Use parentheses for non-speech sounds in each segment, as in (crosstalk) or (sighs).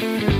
Thank you.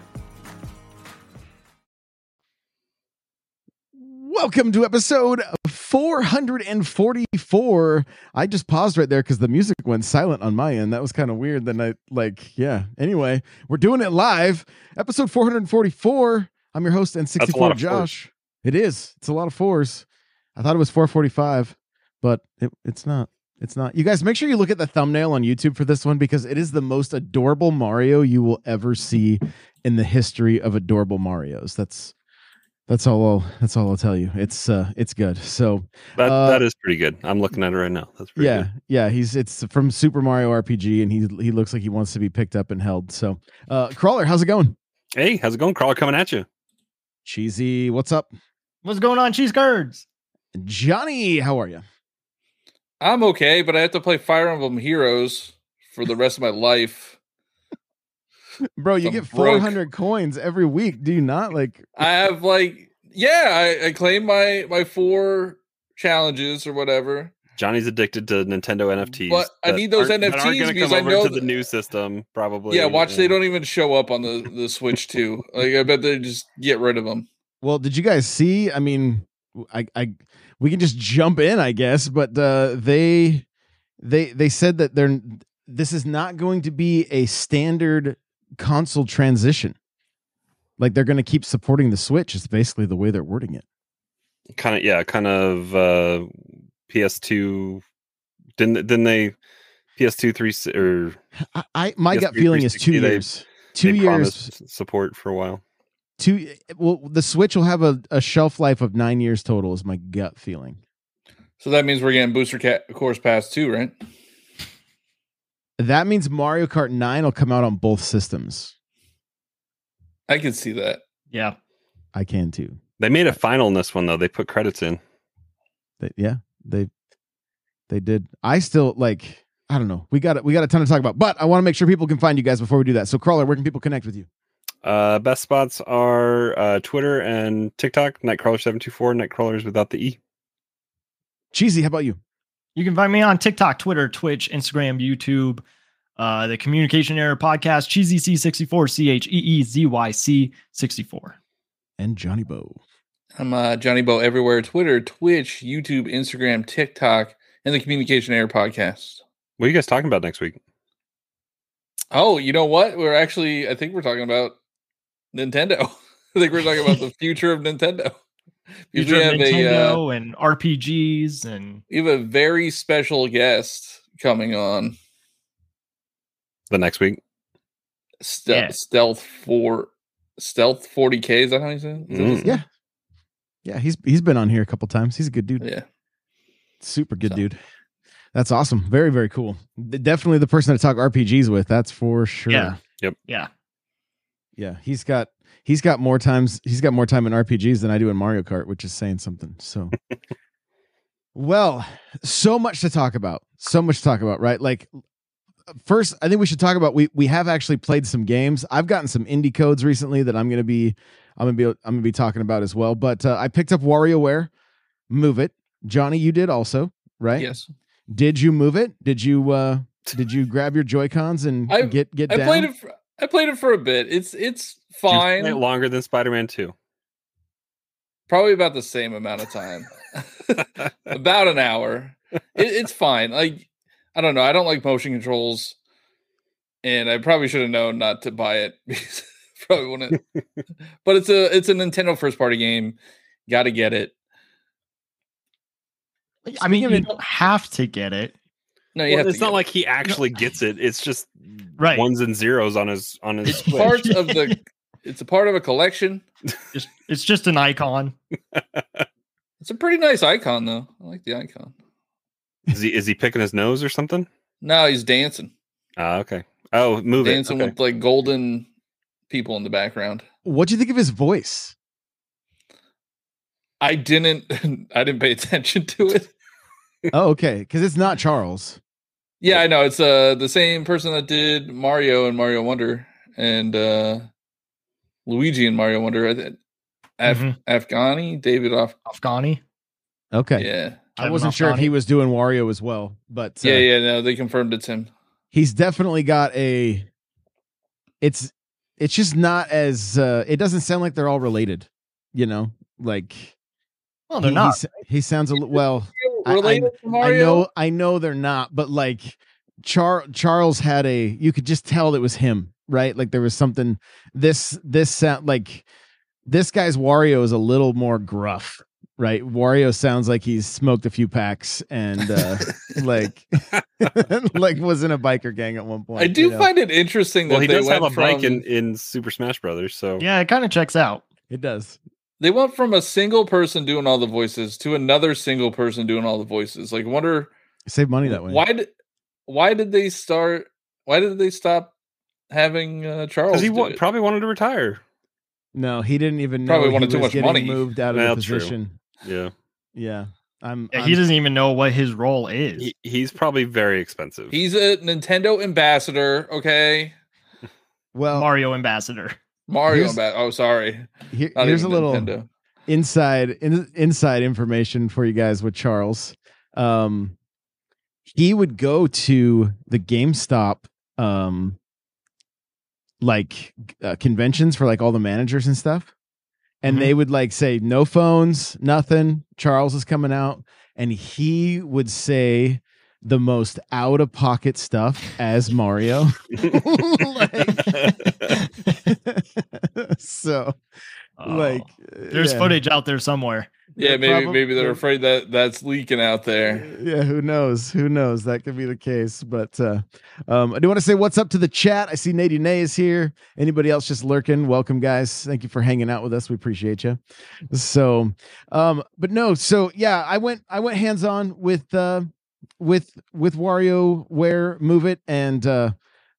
Welcome to episode 444. I just paused right there because the music went silent on my end. That was kind of weird. Then I, like, yeah. Anyway, we're doing it live. Episode 444. I'm your host, N64 Josh. Fours. It is. It's a lot of fours. I thought it was 445, but it, it's not. It's not. You guys, make sure you look at the thumbnail on YouTube for this one because it is the most adorable Mario you will ever see in the history of adorable Marios. That's that's all. I'll, that's all I'll tell you. It's uh, it's good. So that uh, that is pretty good. I'm looking at it right now. That's pretty yeah, good. yeah. He's it's from Super Mario RPG, and he he looks like he wants to be picked up and held. So, uh, Crawlr, how's it going? Hey, how's it going, Crawlr? Coming at you. Cheesy, what's up? What's going on, Cheese Curds? Johnny, how are you? I'm okay, but I have to play Fire Emblem Heroes for the rest of my life. Bro, you I'm get 400 broke. coins every week. Do you not like I have like yeah, I, I claim my my four challenges or whatever. Johnny's addicted to Nintendo NFTs. But I need those NFTs because I know to the new system probably. Yeah, watch they don't even show up on the the Switch too. Like I bet they just get rid of them. Well, did you guys see? I mean, I I we can just jump in, I guess, but uh they they they said that they're this is not going to be a standard console transition. Like they're going to keep supporting the Switch. Is basically the way they're wording it. Kind of, yeah, kind of. uh PS2 didn't didn't they PS2 three or I, I my PS3, gut feeling is two years. Two years support for a while. Two well, the Switch will have a, a shelf life of nine years total. Is my gut feeling. So that means we're getting Booster Cat of Course Pass two, right? That means Mario Kart 9 will come out on both systems. I can see that. Yeah. I can too. They made a final in this one though. They put credits in. They, yeah, they they did. I still like I don't know. We got we got a ton to talk about, but I want to make sure people can find you guys before we do that. So Crawlr, where can people connect with you? Uh, best spots are uh, Twitter and TikTok. Nightcrawlr724. Nightcrawlers without the E. Cheesy, how about you? You can find me on TikTok, Twitter, Twitch, Instagram, YouTube, uh, the Communication Error Podcast, Cheezy C64, C H E E Z Y C 64. And Johniibo. I'm uh, Johniibo everywhere Twitter, Twitch, YouTube, Instagram, TikTok, and the Communication Error Podcast. What are you guys talking about next week? Oh, you know what? We're actually, I think we're talking about Nintendo. (laughs) I think we're talking about the (laughs) future of Nintendo. Because Future we of have a uh, Nintendo and RPGs and we have a very special guest coming on. The next week. Ste- Yeah. Stealth four, Stealth forty K. Is that how you say? it? Is that his Mm. Yeah. Yeah, he's he's been on here a couple times. He's a good dude. Yeah. Super good So- dude. That's awesome. Very, very cool. Definitely the person to talk RPGs with, that's for sure. Yeah. Yep. yeah. Yeah, he's got he's got more times he's got more time in RPGs than I do in Mario Kart, which is saying something. So (laughs) well, so much to talk about. So much to talk about, right? Like first, I think we should talk about we we have actually played some games. I've gotten some indie codes recently that I'm going to be I'm going to be I'm going to be talking about as well. But uh, I picked up WarioWare Move It. Johnny, you did also, right? Yes. Did you move it? Did you uh did you grab your Joy-Cons and I- get get I down? played it. For, I played it for a bit. It's it's fine. play it longer than Spider Man 2. Probably about the same amount of time. (laughs) about an hour. It, it's fine. Like I don't know. I don't like motion controls, and I probably should have known not to buy it (laughs) because probably wouldn't. but it's a it's a Nintendo first party game. Got to get it. I mean, you don't have to get it. No, you Well, it's not get like he actually gets it. It's just Right. ones and zeros on his on his it. it's Switch. part of the. (laughs) It's a part of a collection. Just, it's just an icon. (laughs) It's a pretty nice icon though. I like the icon. Is he is he picking his nose or something? No, he's dancing, Ah, okay. Oh, move dancing. Okay. with like golden people in the background. What do you think of his voice? I didn't. (laughs) I didn't pay attention to it. Oh, okay. Because it's not Charles. Yeah, I know. It's uh the same person that did Mario and Mario Wonder and uh Luigi and Mario Wonder. I thi- Af- Mhm. Afghani, David off. Afghani. Okay. Yeah. I wasn't sure if he was doing Wario as well, but uh, Yeah, yeah, no, they confirmed it's him. he's definitely got a. It's it's just not as uh it doesn't sound like they're all related, you know. Like Well, they're he, not. he's- He, sounds a little (laughs) well. I- I- Related to I know, I know they're not, but like Char Charles had a, you could just tell it was him, right? Like there was something. This this sound like this guy's Wario is a little more gruff, right? Wario sounds like he's smoked a few packs and uh like (laughs) like (laughs) was in a biker gang at one point. I do you know? find it interesting that Well, he they does have a went bike in, in Super Smash Brothers, so Yeah, it kind of checks out. it does. They went from a single person doing all the voices to another single person doing all the voices. Like, wonder Save money that way. why did why did they start? Why did they stop having uh, Charles? he do wa- it? probably wanted to retire. No, he didn't even know Probably he wanted too was much money. moved out of Well, the true. position. Yeah, Yeah. I'm, Yeah, I'm he doesn't even know what his role is. he, he's probably very expensive. He's a Nintendo ambassador. Okay, well Mario ambassador. Mario. Here's-Amba- oh, sorry. here- here's a little Nintendo. inside in, inside information for you guys with Charles. Um, he would go to the GameStop, um, like uh, conventions for like all the managers and stuff, and they would like say no phones, nothing. Charles is coming out, and he would say the most out of pocket stuff as Mario. (laughs) Like- (laughs) so, Oh, like, there's yeah. footage out there somewhere. Yeah, Yeah, maybe probab- maybe they're afraid that that's leaking out there. yeah who knows? Who knows? That could be the case but uh um i do want to say what's up to the chat. I see nady nay is here. Anybody else just lurking? Welcome guys. Thank you for hanging out with us. We appreciate you so um but no so yeah i went i went hands on with uh with with WarioWare move it and uh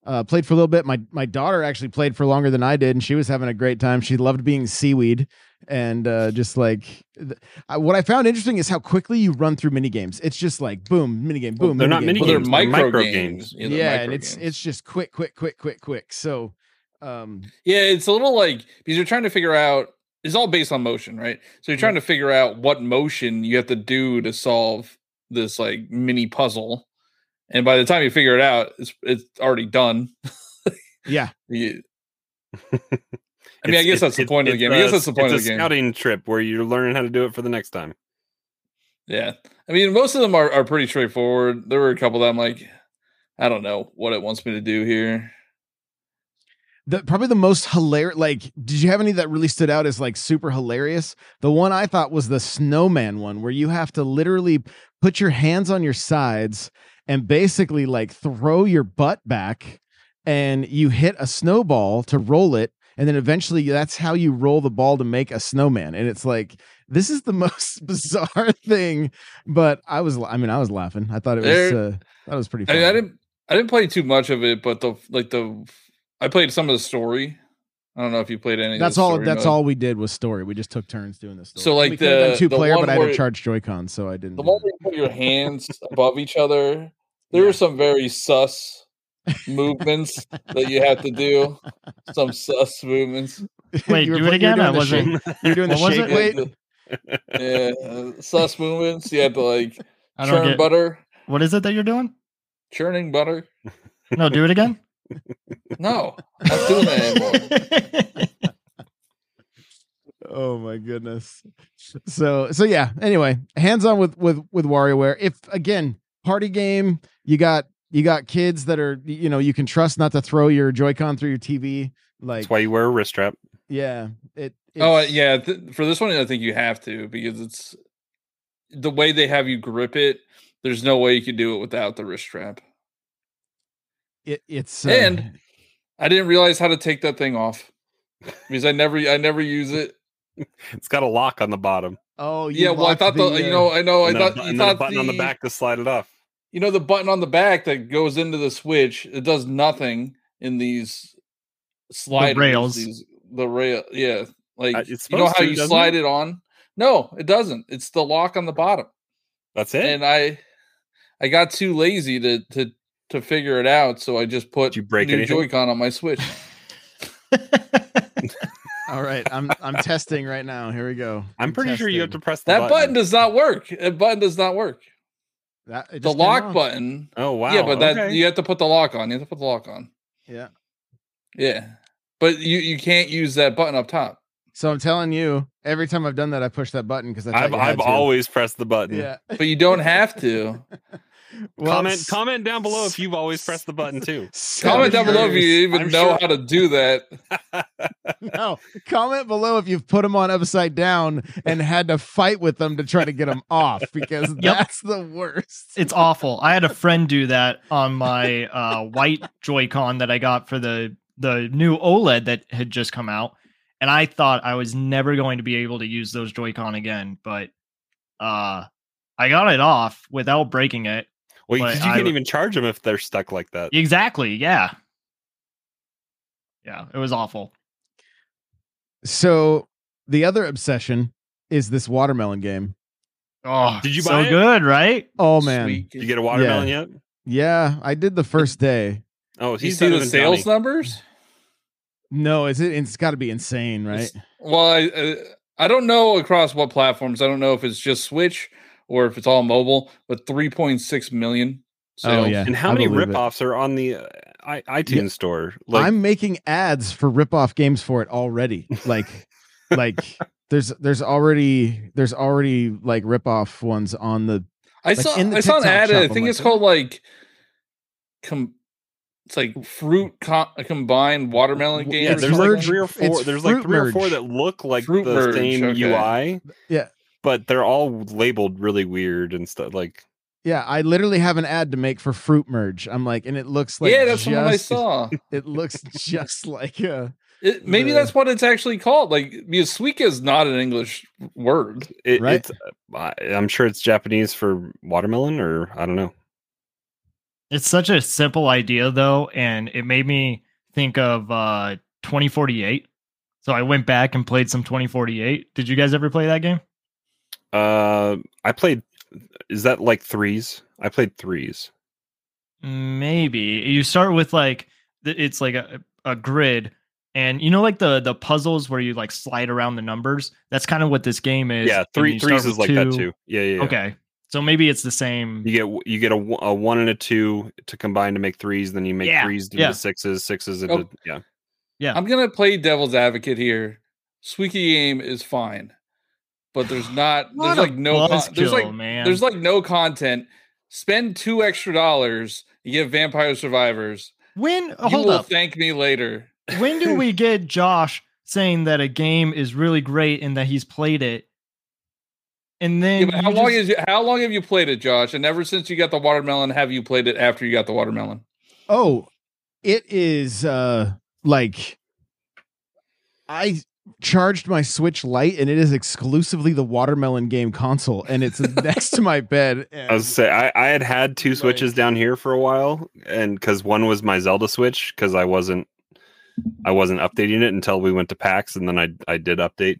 uh, played for a little bit. My my daughter actually played for longer than I did, and she was having a great time. She loved being seaweed, and uh, just like th- I, what I found interesting is how quickly you run through mini games. It's just like boom, mini game, Well, boom. they're not mini Well, they're games, boom. they're micro, micro games. games. Yeah, Yeah, micro and it's games. it's just quick, quick, quick, quick, quick. So, Um, yeah, it's a little like because you're trying to figure out. It's all based on motion, right? So you're trying to figure out what motion you have to do to solve this like mini puzzle, and by the time you figure it out, it's it's already done. (laughs) yeah. You- (laughs) I mean, I guess that's the point of the game. I guess that's the point of the game. Scouting trip where you're learning how to do it for the next time. Yeah. I mean, most of them are, are pretty straightforward. There were a couple that I'm like, I don't know what it wants me to do here. the probably the most hilarious like did you have any that really stood out as like super hilarious the one i thought was the snowman one where you have to literally put your hands on your sides and basically like throw your butt back and you hit a snowball to roll it and then eventually that's how you roll the ball to make a snowman and it's like this is the (laughs) most bizarre thing but i was i mean i was laughing i thought it was uh, that was pretty I, mean, I didn't I didn't play too much of it, but the like the I played some of the story. I don't know if you played any. of That's the all. story That's mode. all we did was story. We just took turns doing this. So, like, we the- two the player, but I had to charge Joy Con, so I didn't. The do one where you put your (laughs) hands above each other. There were some very sus movements that you have to do. (laughs) Some sus movements. Wait, You were do it again? I wasn't. You're doing the (laughs) was shake it? weight. Yeah, uh, sus movements. You had to like I don't churn get- butter, What is it that you're doing? churning butter. No, do it again. No, I'm not doing that anymore. Oh my goodness. So so yeah. Anyway, hands on with with with WarioWare. If again party game, you got you got kids that are you know you can trust not to throw your Joy-Con through your TV. Like That's why you wear a wrist strap. yeah, it. Oh uh, yeah, th- for this one, I think you have to because it's the way they have you grip it. There's no way you can do it without the wrist strap. It, it's uh, And I didn't realize how to take that thing off because I never, I never use it. It's got a lock on the bottom. oh you Yeah, well, I thought the, uh, you know, I know, I and then a thought bu- you and then a thought button on the back to slide it off. You know, the button on the back that goes into the switch. It does nothing in these sliders. rails. These, the rail, yeah. Like Uh, it's you know how to, you slide it? it on. No, it doesn't. It's the lock on the bottom. That's it. and I I got too lazy to to to figure it out, so I just put Did you break new anything? Joy-Con on my Switch. (laughs) All right, I'm I'm testing right now. Here we go. I'm pretty sure you have to press the that button. does not work. That button does not work. That, it The just lock off. button. Oh wow. yeah, but that you have to put the lock on. You have to put the lock on. Yeah. Yeah, but you you can't use that button up top. So I'm telling you, every time I've done that, I push that button because I've I've always pressed the button. yeah. But you don't have to. (laughs) Well, comment s- comment down below if you've always pressed the button too. (laughs) Comment down below if you even I'm know sure- how to do that. (laughs) No, comment below if you've put them on upside down and had to fight with them to try to get them (laughs) off because that's the worst. It's awful. I had a friend do that on my uh, white Joy-Con that I got for the the new OLED that had just come out, and I thought I was never going to be able to use those Joy-Con again. But uh, I got it off without breaking it. Well, you I- can't even charge them if they're stuck like that. Exactly. Yeah. Yeah. It was awful. So the other obsession is this watermelon game. Oh, Did you so buy it? good, right? Oh man, Sweet. Did you get a watermelon yet? yeah, I did the first day. Oh, Do you he's see the sales Johnny. numbers? No, is it? It's got to be insane, right? It's- Well, I uh, I don't know across what platforms. I don't know if it's just Switch or if it's all mobile. But 3.6 million. Oh yeah, And how I many believe it. ripoffs are on the uh, I, iTunes store? Like, I'm making ads for rip-off games for it already. Like, (laughs) like there's there's already there's already like rip-off ones on the I Like, saw in the I saw an ad. I think like, it's called like com. It's like fruit co- combined watermelon game. yeah, there's something like three or it's four. There's like fruit three or four that look like Fruit the merge, same okay. UI. Yeah. But they're all labeled really weird and stuff. Like, yeah. I literally have an ad to make for Fruit Merge. I'm like, and it looks like yeah, that's the one I saw. (laughs) It looks just like uh It, maybe The- that's what it's actually called. Like because Suika is not an English word. it, Right. it's. I- I'm sure it's Japanese for watermelon, or I don't know. It's such a simple idea though, and it made me think of uh 2048. So I went back and played some 2048. Did you guys ever play that game? Uh, I played. Is that like threes? I played threes. Maybe. You start with like it's like a, a grid And you know, like the the puzzles where you like slide around the numbers. That's kind of what this game is. Yeah, three threes is like two. that too. Yeah, yeah, yeah, Okay, so maybe it's the same. You get you get a, a one and a two to combine to make threes. Then you make yeah, threes into yeah. sixes, sixes into oh, yeah. Yeah, I'm gonna play devil's advocate here. Suika game is fine, but there's not. there's like no. Con- there's like man. there's like no content. Spend two extra dollars. You get Vampire Survivors. When you hold will up. thank me later. when do we (laughs) get Josh saying that a game is really great and that he's played it? And then yeah, how long just... is you, how long have you played it, Josh? And ever since you got the watermelon, have you played it after you got the watermelon? Oh, it is uh like I charged my Switch Lite, and it is exclusively the Watermelon game console, and it's next to my bed. (laughs) I was say I, I had had two Switches down here for a while, and because one was my Zelda Switch, because I wasn't I wasn't updating it until we went to PAX, and then I I did update.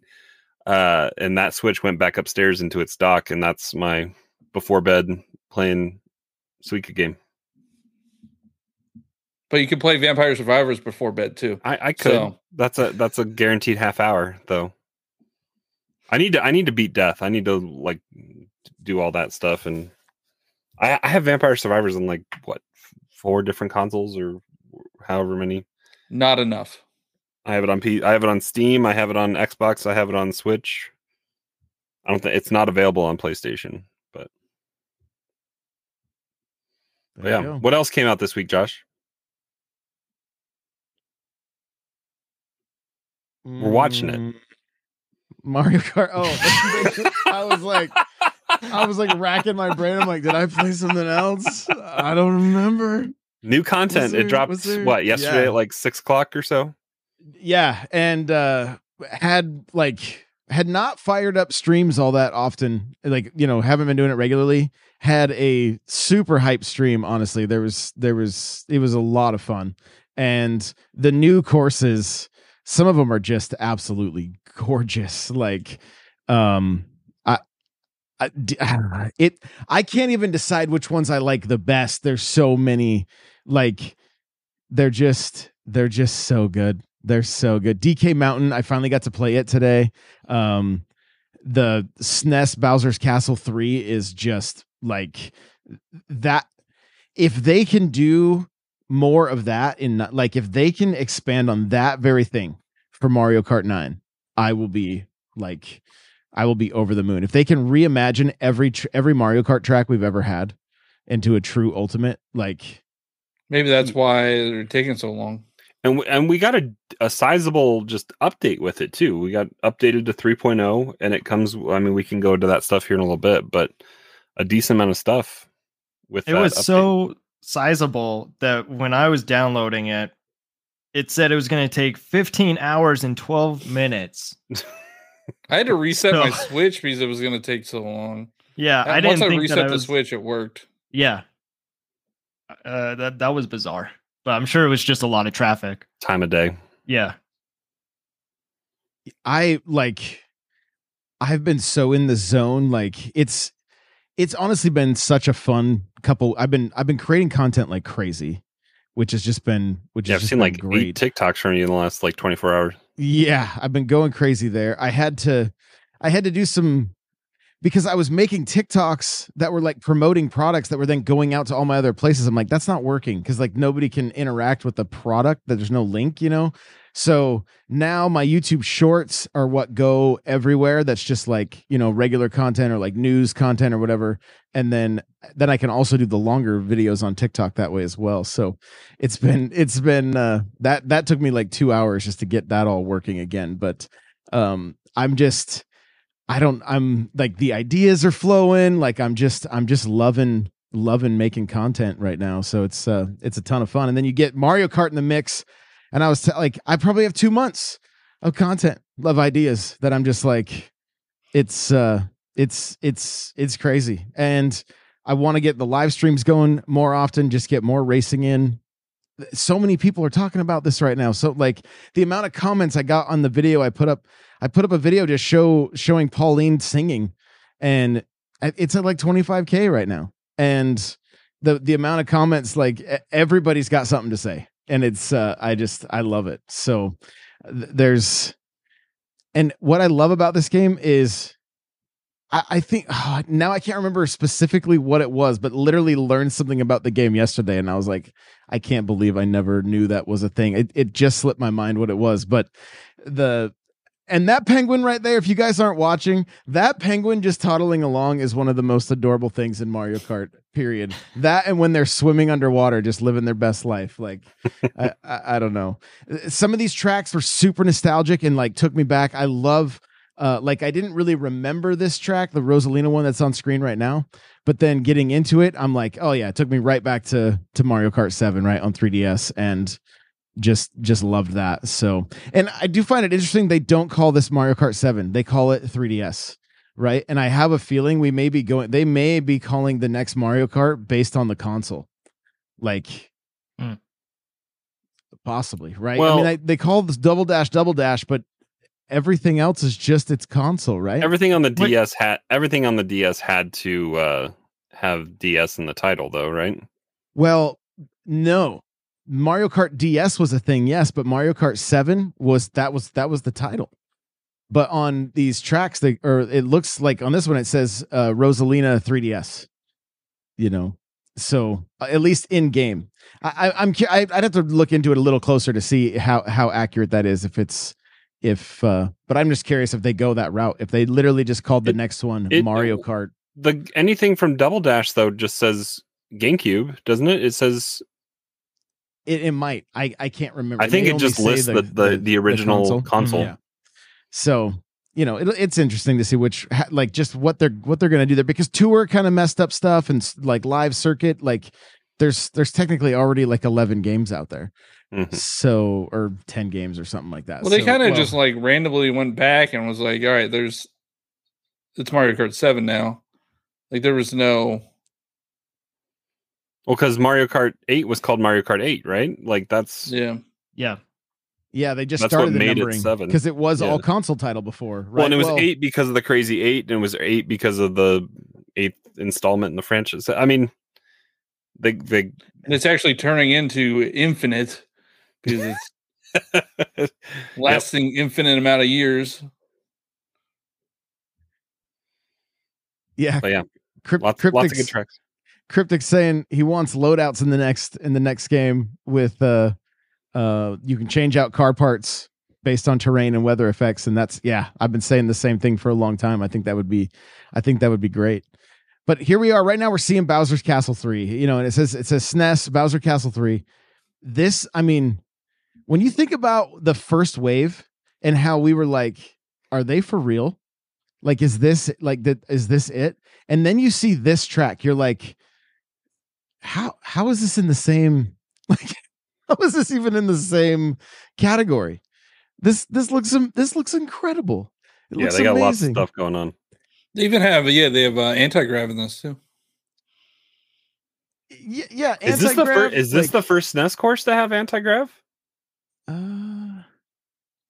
Uh, and that Switch went back upstairs into its dock, and that's my before bed playing Suika game. But you can play Vampire Survivors before bed too. I, I could. So. That's a that's a guaranteed half hour though. I need to I need to beat death. I need to like do all that stuff, and I, I have Vampire Survivors on like what four different consoles or however many. Not enough. I have it on P. I have it on Steam. I have it on Xbox. I have it on Switch. I don't think it's not available on PlayStation, but, but yeah. Go. What else came out this week, Josh? We're watching it. Mm, Mario Kart. Oh, I was like, I was like racking my brain. I'm like, did I play something else? I don't remember. New content. There, it dropped what yesterday yeah. at like six o'clock or so. Yeah, and uh had like had not fired up streams all that often. Like you know, haven't been doing it regularly. Had a super hype stream. Honestly, there was there was it was a lot of fun, and the new courses some of them are just absolutely gorgeous like um I, I (sighs) it i can't even decide which ones i like the best there's so many like they're just they're just so good they're so good. Dk mountain i finally got to play it today um the snes bowser's castle 3 is just like that if they can do more of that in like if they can expand on that very thing for Mario Kart 9, I will be like I will be over the moon. If they can reimagine every tr- every Mario Kart track we've ever had into a true ultimate, like maybe that's mm. why they're taking so long. And we, and we got a a sizable just update with it too. We got updated to 3.0 and it comes I mean we can go into that stuff here in a little bit, but a decent amount of stuff with it was update. so sizable that when I was downloading it, it said it was going to take 15 hours and 12 minutes. I had to reset so, my Switch because it was going to take so long. Yeah, I didn't. Once I reset the Switch, it worked. Yeah, uh, that that was bizarre, but I'm sure it was just a lot of traffic. Time of day. Yeah, I like. I've been so in the zone. Like it's, it's honestly been such a fun couple. I've been I've been creating content like crazy which has just been which yeah, I've seen like great. eight TikToks from you in the last like 24 hours. Yeah, I've been going crazy there. I had to I had to do some because I was making TikToks that were like promoting products that were then going out to all my other places. I'm like, that's not working because like nobody can interact with the product that there's no link, you know? So now my YouTube shorts are what go everywhere. That's just like, you know, regular content or like news content or whatever. And then then I can also do the longer videos on TikTok that way as well. So it's been it's been uh that that took me like 2 hours just to get that all working again, but um I'm just I don't I'm like the ideas are flowing, like I'm just I'm just loving loving making content right now. So it's uh it's a ton of fun. And then you get Mario Kart in the mix and I was t- like, I probably have two months of content, love ideas that I'm just like, it's uh, it's it's it's crazy, and I want to get the live streams going more often, just get more racing in. So many people are talking about this right now. So like the amount of comments I got on the video I put up, I put up a video just show showing Pauline singing, and it's at like 25k right now, and the the amount of comments like everybody's got something to say and it's uh I just I love it. So th- there's and what I love about this game is I, I think oh, now I can't remember specifically what it was, but literally learned something about the game yesterday, and I was like, I can't believe I never knew that was a thing. It it just slipped my mind what it was, but the and that penguin right there, if you guys aren't watching, that penguin just toddling along is one of the most adorable things in Mario Kart. Period. That and when they're swimming underwater, just living their best life. Like, (laughs) I, I, I don't know. Some of these tracks were super nostalgic and like took me back. I love. Uh, like I didn't really remember this track, the Rosalina one that's on screen right now. But then getting into it, I'm like, oh yeah, it took me right back to to Mario Kart 7, right on 3DS, and just just loved that. So, and I do find it interesting they don't call this Mario Kart 7. They call it 3DS, right? And I have a feeling we may be going they may be calling the next Mario Kart based on the console. Like Hmm. possibly, right? I Well- mean, I, they call this Double Dash Double Dash, but everything else is just its console, right? Everything on the Wait. DS had everything on the DS had to uh, have DS in the title, though, right? Well, no. Mario Kart DS was a thing, yes, but Mario Kart 7 was that was that was the title. But on these tracks, they or it looks like on this one it says uh Rosalina 3DS. You know. So uh, at least in game. I, I I'm cu- I, I'd have to look into it a little closer to see how how accurate that is if it's if uh but I'm just curious if they go that route. If they literally just called the It- next one it- Mario Kart. The anything from Double Dash though just says GameCube, doesn't it? It says It, it might. I I can't remember. I think may it just lists the the, the, original console. Yeah. So you know, it, it's interesting to see which like just what they're what they're gonna do there because tour kind of messed up stuff and like live circuit like there's there's technically already like 11 games out there Mhm. so or 10 games or something like that Well, they So- kind of well, just like randomly went back and was like, "All right, there's it's Mario Kart Seven now." Like there was no Well, because Mario Kart 8 was called Mario Kart 8, right? Like that's yeah. Yeah. yeah they just That's what started the made it numbering seven. because it was Yeah. all console title before right well, and it was Well, eight because of the crazy eight, and it was eight because of the eighth installment in the franchise. I mean, they they And it's actually turning into infinite because it's (laughs) lasting infinite amount of years. yeah but yeah, Crypt- lots, lots of good tracks. Cryptic saying he wants loadouts in the next in the next game with uh uh you can change out car parts based on terrain and weather effects. And that's yeah I've been saying the same thing for a long time. I think that would be I think that would be great. But here we are. Right now we're seeing Bowser's Castle 3 you know and it says it says SNES Bowser Castle 3 this I mean when you think about the first wave and how we were like are they for real? Like is this like that is this it? And then you see this track you're like how how is this in the same (laughs) like how is this even in the same category this this looks this looks incredible it Yeah, looks they got lots of stuff going on. They even have yeah, they have uh, anti grav in this too. Y- yeah Is this the anti-grav, first? Is this like, the first SNES course to have anti grav? uh,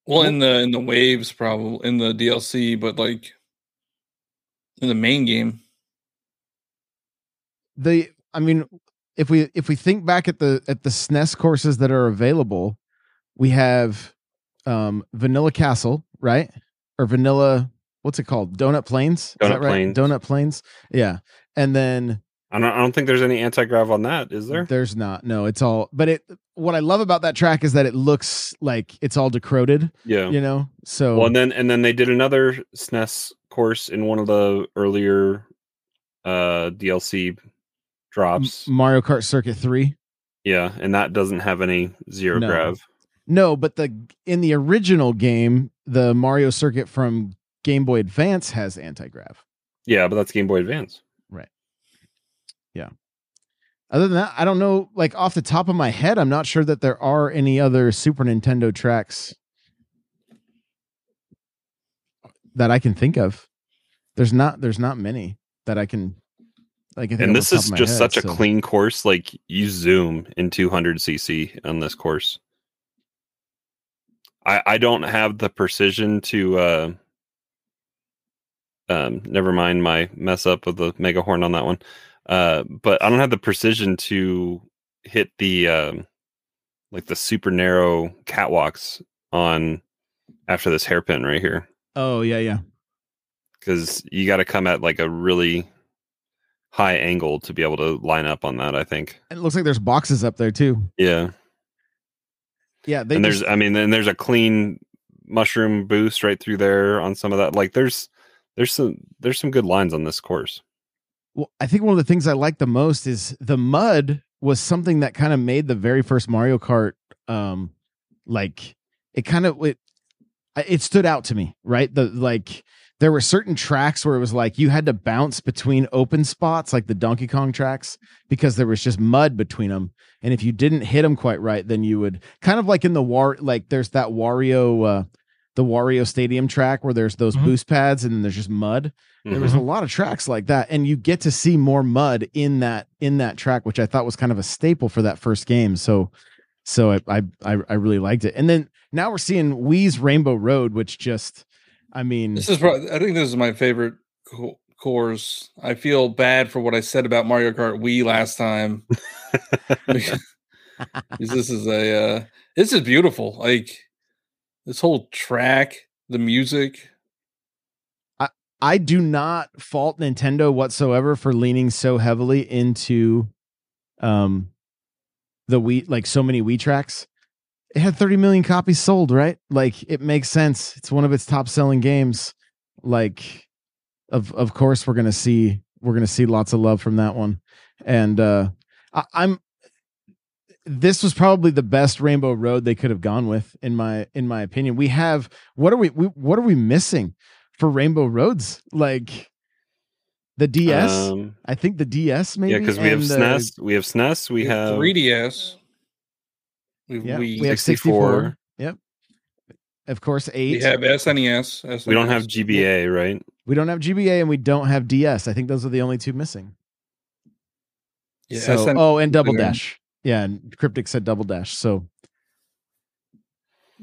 Well, in the in the waves, probably in the DLC, but like in the main game, the i mean if we if we think back at the at the snes courses that are available we have um vanilla castle right or vanilla what's it called donut plains Is Donut that right? Plains. donut plains yeah and then I don't. I don't think there's any anti grav on that. Is there? There's not. No, it's all. But it. What I love about that track is that it looks like it's all decroded. Yeah. You know. So Well, and then and then they did another SNES course in one of the earlier uh DLC M- drops. Mario Kart Circuit Three. yeah, and that doesn't have any zero No. grav. No, but the in the original game, the Mario Circuit from Game Boy Advance has anti grav. Yeah, but that's Game Boy Advance. Right. Yeah. Other than that, I don't know. Like off the top of my head, I'm not sure that there are any other Super Nintendo tracks that I can think of. There's not. There's not many that I can. Think And this is just head, such a clean course. Like you zoom in 200 cc on this course. I I don't have the precision to. uh um, never mind my mess up with the mega horn on that one. Uh, but I don't have the precision to hit the um, like the super narrow catwalks on after this hairpin right here. Oh yeah, yeah. Because you got to come at like a really high angle to be able to line up on that. I think. And it looks like there's boxes up there too. Yeah. Yeah, and there's just... I mean, then there's a clean mushroom boost right through there on some of that. Like there's there's some there's some good lines on this course. Well, I think one of the things I like the most is the mud was something that kind of made the very first Mario Kart um like it kind of it it stood out to me, right? The like there were certain tracks where it was like you had to bounce between open spots like the Donkey Kong tracks because there was just mud between them and if you didn't hit them quite right then you would kind of like in the war like there's that Wario uh the Wario Stadium track where there's those mm-hmm. boost pads and there's just mud. Mm-hmm. There was a mm-hmm. lot of tracks like that, and you get to see more mud in that in that track, which I thought was kind of a staple for that first game. So, so I I I really liked it. And then now we're seeing Wii's Rainbow Road, which just, I mean, this is probably, I think this is my favorite co- course. I feel bad for what I said about Mario Kart Wii last time. (laughs) this is a uh, this is beautiful. Like this whole track, the music. I I do not fault Nintendo whatsoever for leaning so heavily into um the Wii like so many Wii tracks. It had 30 million copies sold, right? Like it makes sense. It's one of its top selling games. Like of of course we're gonna see we're gonna see lots of love from that one. And uh I, I'm this was probably the best Rainbow Road they could have gone with, in my in my opinion. We have what are we, we what are we missing for Rainbow Roads? Like the DS, um, I think the DS maybe. Yeah, because we have SNES, we have SNES, we, we have 3DS. We, yeah, we, we have 64. Yep. Of course, eight. We have SNES. SNES. We don't have GBA, right? We don't have GBA and we don't have DS. I think those are the only two missing. Yeah. So, oh, and Double Dash. Yeah, and Cryptic said double dash. So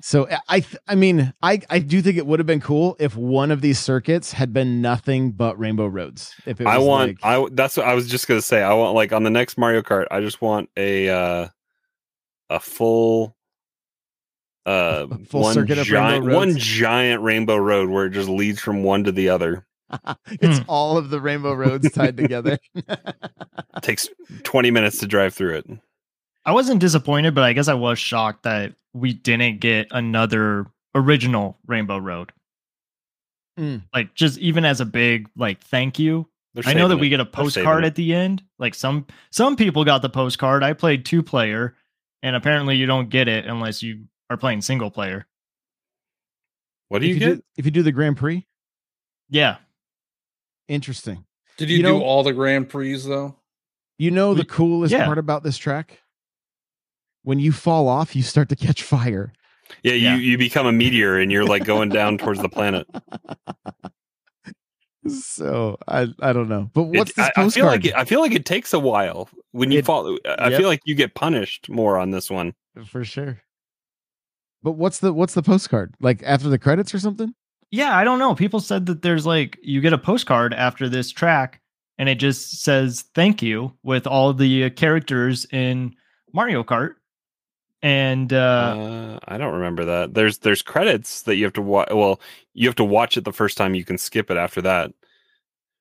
so I I mean I I do think it would have been cool if one of these circuits had been nothing but Rainbow Roads. If it was I want like, I that's what I was just gonna say. I want like on the next Mario Kart, I just want a uh a full uh full one circuit giant one giant rainbow road where it just leads from one to the other. (laughs) it's hmm. all of the rainbow roads tied together. (laughs) takes 20 minutes to drive through it. I wasn't disappointed, but I guess I was shocked that we didn't get another original Rainbow Road. Mm. Like just even as a big like thank you. I know that we get a postcard at the end. Like some some people got the postcard. I played two player, and apparently you don't get it unless you are playing single player. What do you, if you get do, if you do the Grand Prix? Yeah, interesting. Did you, you do know, all the Grand Prix though? You know the coolest yeah. part about this track? when you fall off, you start to catch fire. Yeah, you, yeah. you become a meteor and you're like going down towards the planet. (laughs) So I I don't know, but what's it, this I, I, feel like it, I feel like it takes a while when you it, fall. I yep. feel like you get punished more on this one for sure. But what's the what's the postcard like after the credits or something? Yeah, I don't know. People said that there's like you get a postcard after this track, and it just says thank you with all the uh, characters in Mario Kart and uh, uh, I don't remember that. There's there's credits that you have to watch. Well, you have to watch it the first time. You can skip it after that.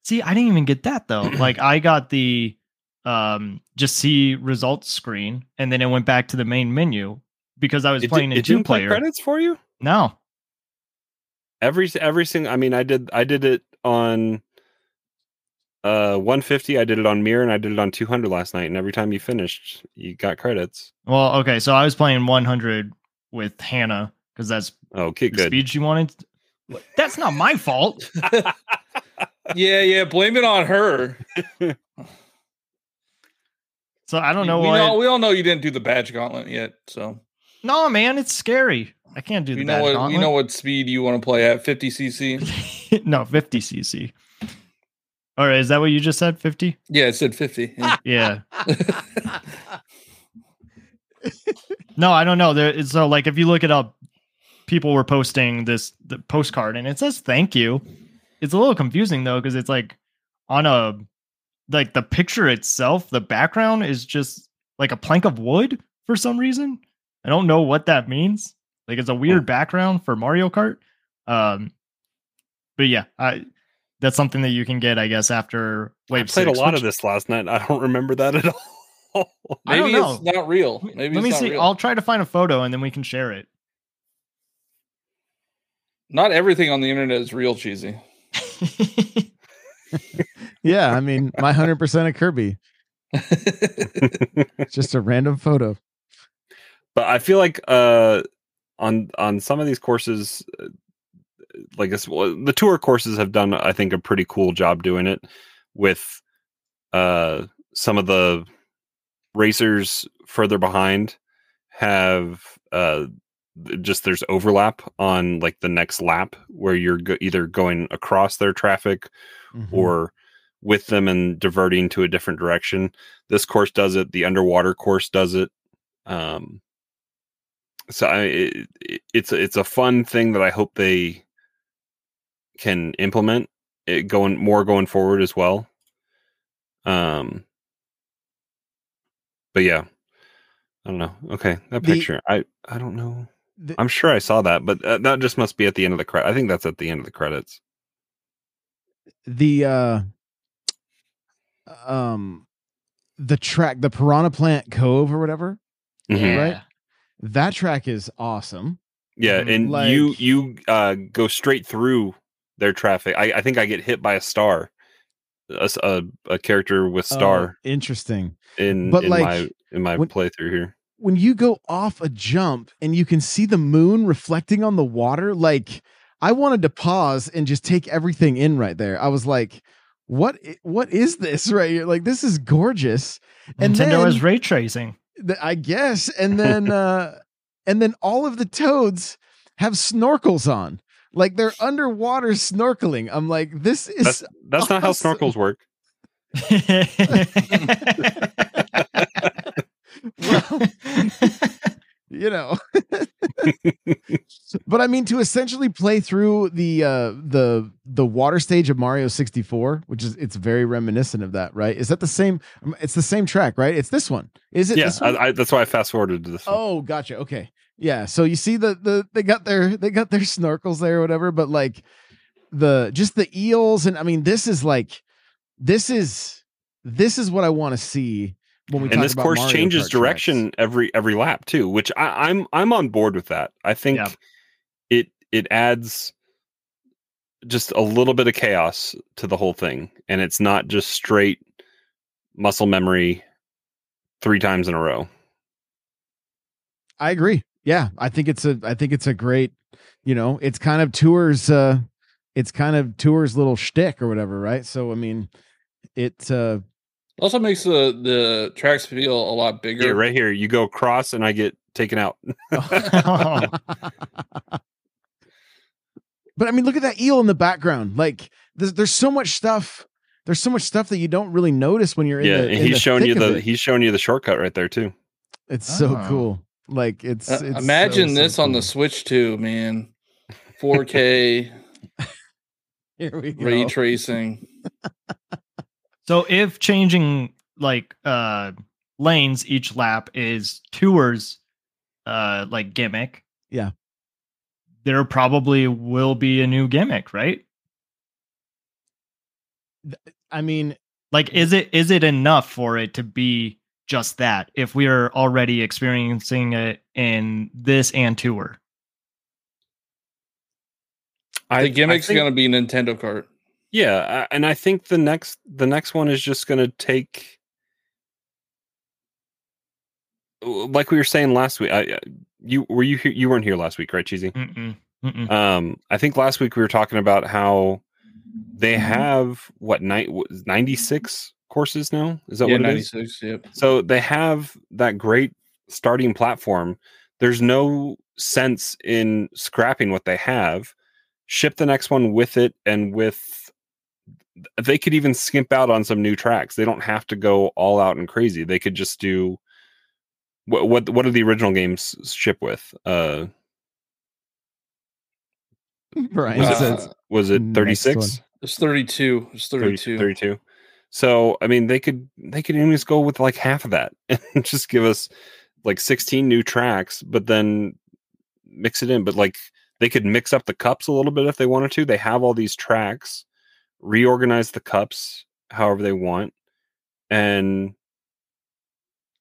See, I didn't even get that though. like (clears throat) I got the um just see results screen, and then it went back to the main menu because I was it playing did, in two player. Play credits for you? No. Every every single. I mean, I did I did it on uh 150 i did it on mirror and i did it on 200 last night and every time you finished you got credits well okay so i was playing 100 with hannah because that's okay good speed she wanted that's not my fault (laughs) yeah yeah blame it on her so i don't know we, all, we all know you didn't do the badge gauntlet yet so no man it's scary i can't do the you know what gauntlet. you know what speed you want to play at 50 cc (laughs) no 50 cc all right, is that what you just said? 50? Yeah, it said 50. Yeah. (laughs) yeah. (laughs) no, I don't know. There so like if you look it up, people were posting this the postcard and it says thank you. It's a little confusing though, because it's like on a like the picture itself, the background is just like a plank of wood for some reason. I don't know what that means. Like it's a weird background for Mario Kart. Um, but yeah, I that's something that you can get, I guess, after Wave. I played six, a lot which- of this last night. I don't remember that at all. (laughs) I don't Maybe know. it's not real. Maybe Let it's me not see. real. I'll try to find a photo and then we can share it. Not everything on the internet is real cheesy. (laughs) Yeah, I mean, my hundred percent of Kirby. (laughs) Just a random photo. but I feel like uh on on some of these courses uh, like this well, the tour courses have done I think a pretty cool job doing it with uh some of the racers further behind have uh just there's overlap on like the next lap where you're go- either going across their traffic Mhm. or with them and diverting to a different direction. This course does it. The underwater course does it. Um, so I, it, it- it's it's a fun thing that I hope they can implement it going more going forward as well. Um, but yeah, I don't know. Okay, that The- picture, I I don't know. The- I'm sure I saw that, but uh, that just must be at the end of the credit. I think that's at the end of the credits. the uh um the track the piranha plant cove or whatever Mhm. right that track is awesome Yeah, and Like- you you uh go straight through their traffic. I, I think I get hit by a star, A a character with star Oh, interesting in but in like, my in my when- playthrough here. When you go off a jump and you can see the moon reflecting on the water like i wanted to pause and just take everything in right there. I was like what what is this (laughs) right here? Like this is gorgeous. And Nintendo then, has ray tracing. i guess and then (laughs) uh and then all of the toads have snorkels on. Like they're underwater snorkeling. I'm like this is That's that's not how snorkels work. (laughs) well, (laughs) you know but i mean to essentially play through the uh the the water stage of mario 64 which is it's very reminiscent of that right is that the same um, it's the same track right it's this one is it Yeah, this one? I, I, that's why I fast forwarded to this. one. oh gotcha okay yeah so you see the the they got their they got their snorkels there or whatever but like the just the eels and i mean this is like this is this is what i want to see when we and this course Mario changes Kart direction tracks. every every lap too, which I, I'm I'm on board with that. I think Yeah. it it adds just a little bit of chaos to the whole thing, and it's not just straight muscle memory three times in a row. I agree. Yeah, I think it's a I think it's a great, you know, it's kind of tours uh it's kind of tours little shtick or whatever, right? So I mean, it uh also makes the the tracks feel a lot bigger. Yeah, right here, you go across, and I get taken out. (laughs) (laughs) But I mean, look at that eel in the background. Like there's there's so much stuff there's so much stuff that you don't really notice when you're in yeah, the and in he's the showing you the he's showing you the shortcut right there too. It's so Oh. cool. Like it's, Uh, it's imagine so, so this on the. Switch too, man. (laughs) 4K Here we go. ray tracing. So if changing like uh lanes each lap is tours uh like gimmick. Yeah. There probably will be a new gimmick, right? I mean, Like is it is it enough for it to be just that if we are already experiencing it in this and tour? I, the gimmick's I think- gonna be Nintendo Kart. Yeah, and I think the next the next one is just going to take like we were saying last week. I, you were you here, you weren't here last week, right, Cheezy? Mm-mm, mm-mm. Um, I think last week we were talking about how they have what night ninety six courses now. Is that yeah, what it is? 96. Yep. So they have that great starting platform. There's no sense in scrapping what they have. Ship the next one with it and with they could even skimp out on some new tracks. They don't have to go all out and crazy. They could just do what what what do the original games ship with? Uh Brian was, Uh, it, was it 36? It's 32. It's 32. 32. So I mean they could they could even just go with like half of that (laughs) and just give us like 16 new tracks, but then mix it in. But like they could mix up the cups a little bit if they wanted to. They have all these tracks, reorganize the cups however they want, and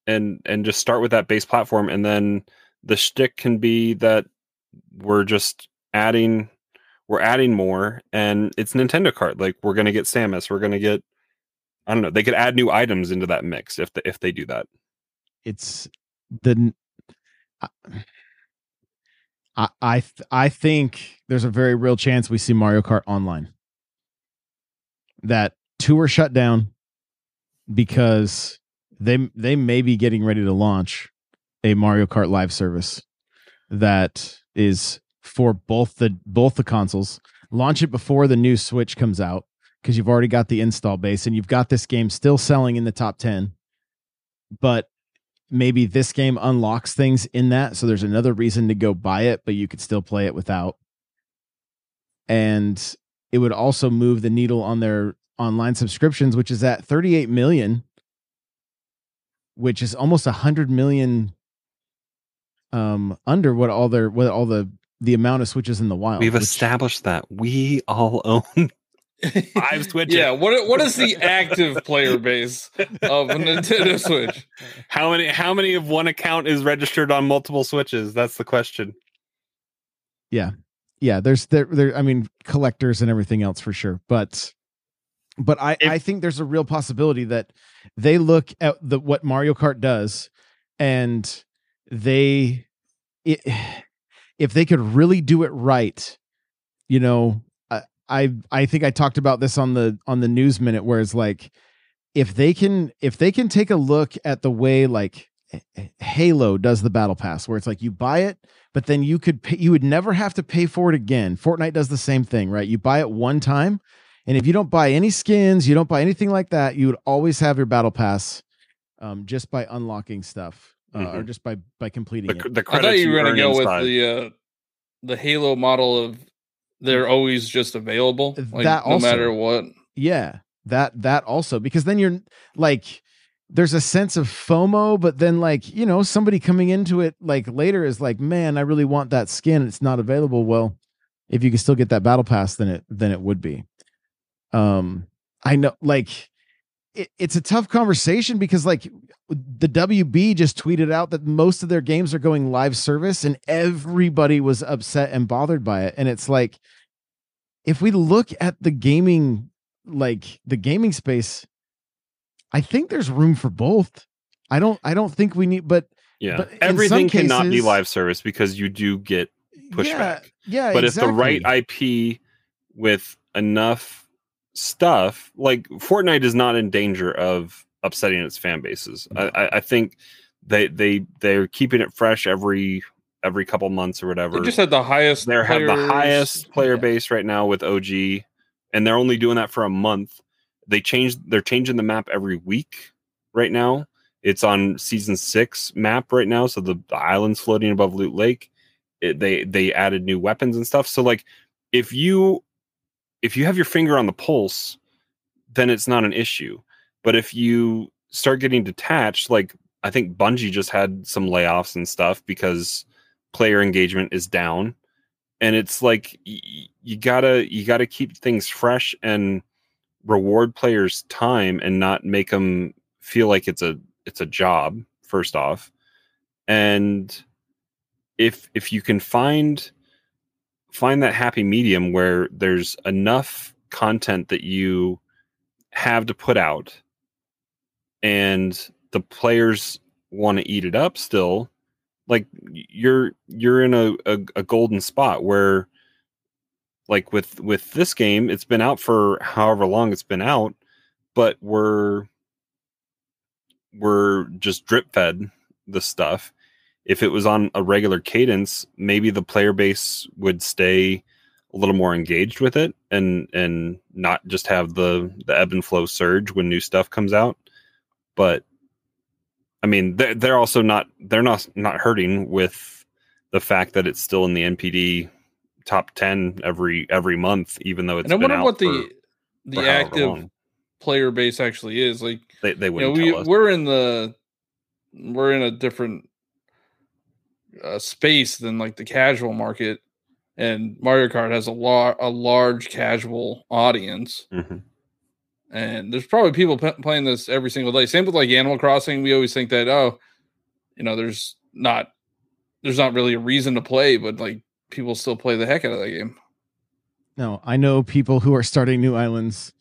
and and just start with that base platform, and then the shtick can be that we're just adding we're adding more and it's Nintendo Kart. Like we're gonna get Samus, we're gonna get I don't know, they could add new items into that mix if the, if they do that. It's the I I I think there's a very real chance we see Mario Kart online. That two are shut down because they they may be getting ready to launch a Mario Kart live service that is for both the both the consoles. Launch it before the new Switch comes out because you've already got the install base and you've got this game still selling in the top 10. But maybe this game unlocks things in that so there's another reason to go buy it but you could still play it without. And it would also move the needle on their online subscriptions which is at 38 million which is almost a 100 million um under what all their what all the the amount of switches in the wild. We've which... established that we all own (laughs) five switches. yeah, what what is the active player base of a Nintendo Switch? How many how many of one account is registered on multiple switches? That's the question. Yeah. Yeah, there's there there I mean collectors and everything else for sure, but but I if, I think there's a real possibility that they look at the what Mario Kart does and they it, (sighs) if they could really do it right, you know, I I think I talked about this on the on the news minute where it's like if they can if they can take a look at the way like Halo does the battle pass where it's like you buy it but then you could pay, you would never have to pay for it again. Fortnite does the same thing, right? You buy it one time and if you don't buy any skins, you don't buy anything like that, you would always have your battle pass um, just by unlocking stuff uh, mm-hmm. or just by by completing the, it. The I thought you were going to go with the uh, the Halo model of they're always just available, like, that also, no matter what. Yeah, that that also because then you're like there's a sense of FOMO, but then like you know somebody coming into it like later is like, man, I really want that skin. It's not available. Well, if you can still get that battle pass, then it then it would be. Um, I know like it, it's a tough conversation because like the WB just tweeted out that most of their games are going live service and everybody was upset and bothered by it. And it's like, if we look at the gaming, like the gaming space, I think there's room for both. I don't, I don't think we need, but yeah, but everything cases, cannot be live service because you do get pushback. Yeah, yeah but exactly. if the right IP with enough stuff, like Fortnite is not in danger of upsetting its fan bases. Mm. I, I think they they they're keeping it fresh every every couple months or whatever. They just had the highest. They have the highest player yeah. base right now with OG, and they're only doing that for a month. They changed. They're changing the map every week right now. It's on season six map right now, so the, the island's floating above Loot Lake. It, they they added new weapons and stuff. So like, if you if you have your finger on the pulse, then it's not an issue. But if you start getting detached, like I think Bungie just had some layoffs and stuff because player engagement is down. And it's like y- you gotta you gotta keep things fresh and reward players time and not make them feel like it's a it's a job first off. And if if you can find find that happy medium where there's enough content that you have to put out and the players want to eat it up still like you're you're in a, a, a golden spot where like with with this game it's been out for however long it's been out but we're we're just drip fed the stuff. If it was on a regular cadence maybe the player base would stay a little more engaged with it and and not just have the the ebb and flow surge when new stuff comes out. But I mean, they're, they're also not they're not not hurting with the fact that it's still in the NPD top ten every every month, even though it's. And I wonder what the for, the for active player base actually is. Like they they would. You know, we, we're in the we're in a different uh, space than like the casual market, and Mario Kart has a lar- a large casual audience. Mm-hmm. And there's probably people p- playing this every single day. Same with like Animal Crossing. We always think that oh, you know, there's not there's not really a reason to play, but like people still play the heck out of that game. No, I know people who are starting new islands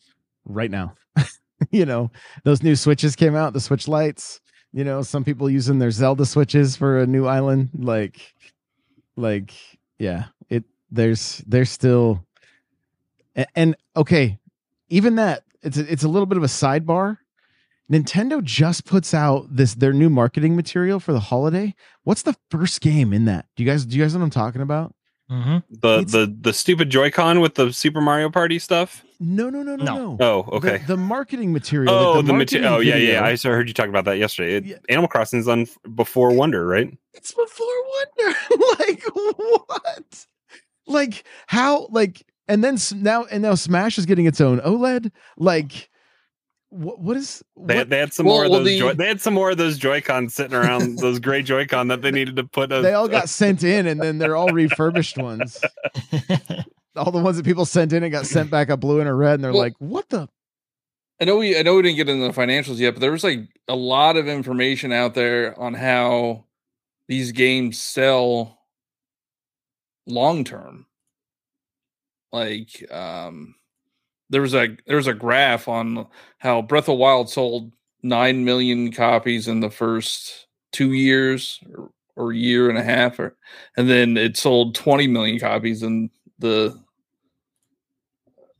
right now. (laughs) you know, those new switches came out, the Switch lights. You know, some people using their Zelda switches for a new island. Like, like, yeah, it there's there's still, and, and okay, even that it's a, it's a little bit of a sidebar. Nintendo just puts out this their new marketing material for the holiday. What's the first game in that? Do you guys do you guys know what I'm talking about? Mm-hmm. The the the stupid Joy-Con with the Super Mario Party stuff. No, no, no, no, no. Oh, okay. The, the marketing material. oh, like the, marketing material. Oh, yeah, video. yeah. I saw, heard you talk about that yesterday. It, Yeah. Animal Crossing is on before Wonder, right? It's before Wonder. (laughs) like what? Like how? Like and then now and now Smash is getting its own OLED. Like what? What is? They, what- they had some Well, more of well, those. the- Joy, they had some more of those Joy-Con sitting around. (laughs) those gray Joy-Con that they needed to put. A, they all got sent in, and then they're all refurbished ones. (laughs) All the ones that people sent in and got sent back a blue and a red, and they're Well- like, "What the?" I know we I know we didn't get into the financials yet, but there was like a lot of information out there on how these games sell long term. Like um there was a there was a graph on how Breath of Wild sold 9 million copies in the first 2 years or, or year and a half or and then it sold 20 million copies in the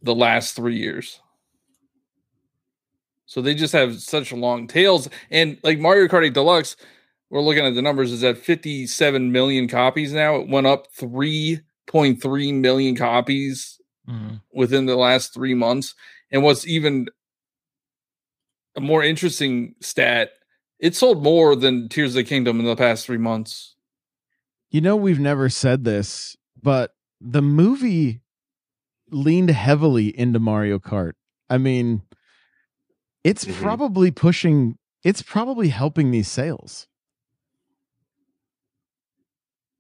the last 3 years. So they just have such long tails. And like Mario Kart 8 Deluxe, we're looking at the numbers, is at 57 million copies now. It went up 3.3 million copies Mhm. within the last three months. And what's even a more interesting stat, it sold more than Tears of the Kingdom in the past three months. You know, we've never said this, but the movie leaned heavily into Mario Kart. I mean, it's Mhm. probably pushing, it's probably helping these sales.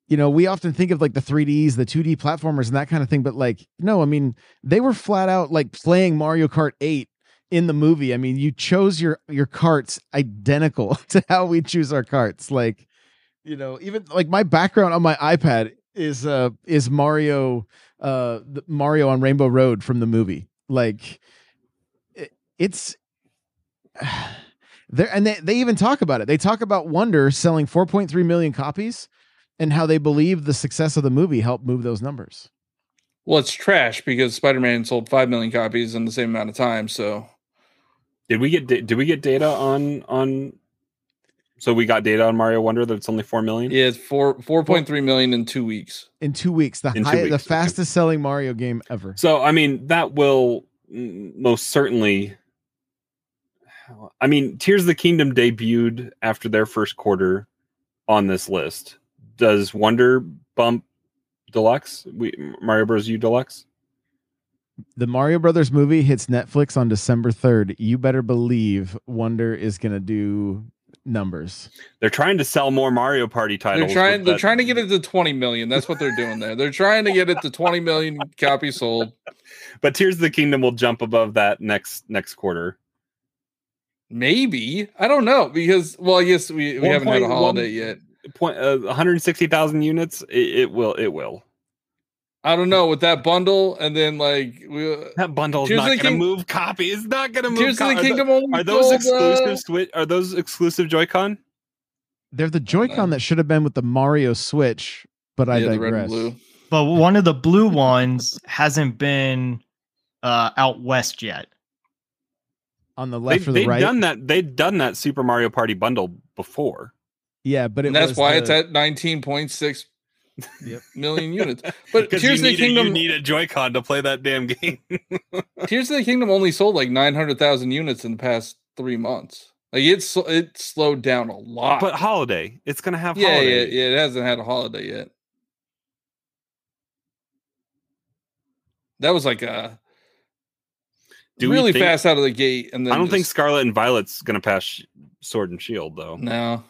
You know, we often think of like the 3Ds, the 2D platformers, and that kind of thing, but like, no, I mean, they were flat out like playing Mario Kart 8 in the movie. I mean, you chose your your carts identical (laughs) to how we choose our carts. Like, you know even like my background on my ipad is uh is mario uh mario on rainbow road from the movie like it, it's (sighs) there and they, they even talk about it they talk about wonder selling 4.3 million copies and how they believe the success of the movie helped move those numbers Well, it's trash because Spider Man sold 5 million copies in the same amount of time. So Did we get da- did we get data on on? So we got data on Mario Wonder that it's only four million. yeah, it's four 4.3 million in two weeks. in two weeks the In two high, the weeks, okay. fastest selling mario game ever So I mean that will mm, most certainly. I mean, Tears of the Kingdom debuted after their first quarter on this list. Does Wonder bump Deluxe? We Mario Bros. U Deluxe? the mario brothers movie hits netflix on december 3rd you better believe wonder is gonna do numbers They're trying to sell more Mario Party titles. They're trying they're that- trying to get it to 20 million. That's what they're doing there. They're trying to get it to 20 million copies sold. but Tears of the Kingdom will jump above that next next quarter. Maybe. I don't know because well, I guess we, we One haven't had a point one- holiday yet. Point uh, 160,000 units. It, it will. It will. I don't know with that bundle and then like we That bundle is Tears not going to King- move copy. It's not going to move. Tears co- of the are tho- Kingdom Are those exclusive? uh, Switch? Are those exclusive Joy-Con? They're the Joy-Con that should have been with the Mario Switch, but I yeah, the red and digress. blue. But one of the blue ones hasn't been uh, out west yet. On the They, left or the they've right, done that. They've done that Super Mario Party bundle before. Yeah, but it And that's was why the- it's at 19.6 Yep. (laughs) million units. But (laughs) Because Tears of the need, a, you need a Joy-Con to play that damn game. (laughs) Tears of the Kingdom only sold like 900,000 units in the past 3 months. Like it's it slowed down a lot. but holiday, it's going to have yeah, holiday. yeah, yeah, it hasn't had a holiday yet. That was like a Do really think- fast out of the gate, and then I don't think Scarlet and Violet's going to pass Sword and Shield though. no.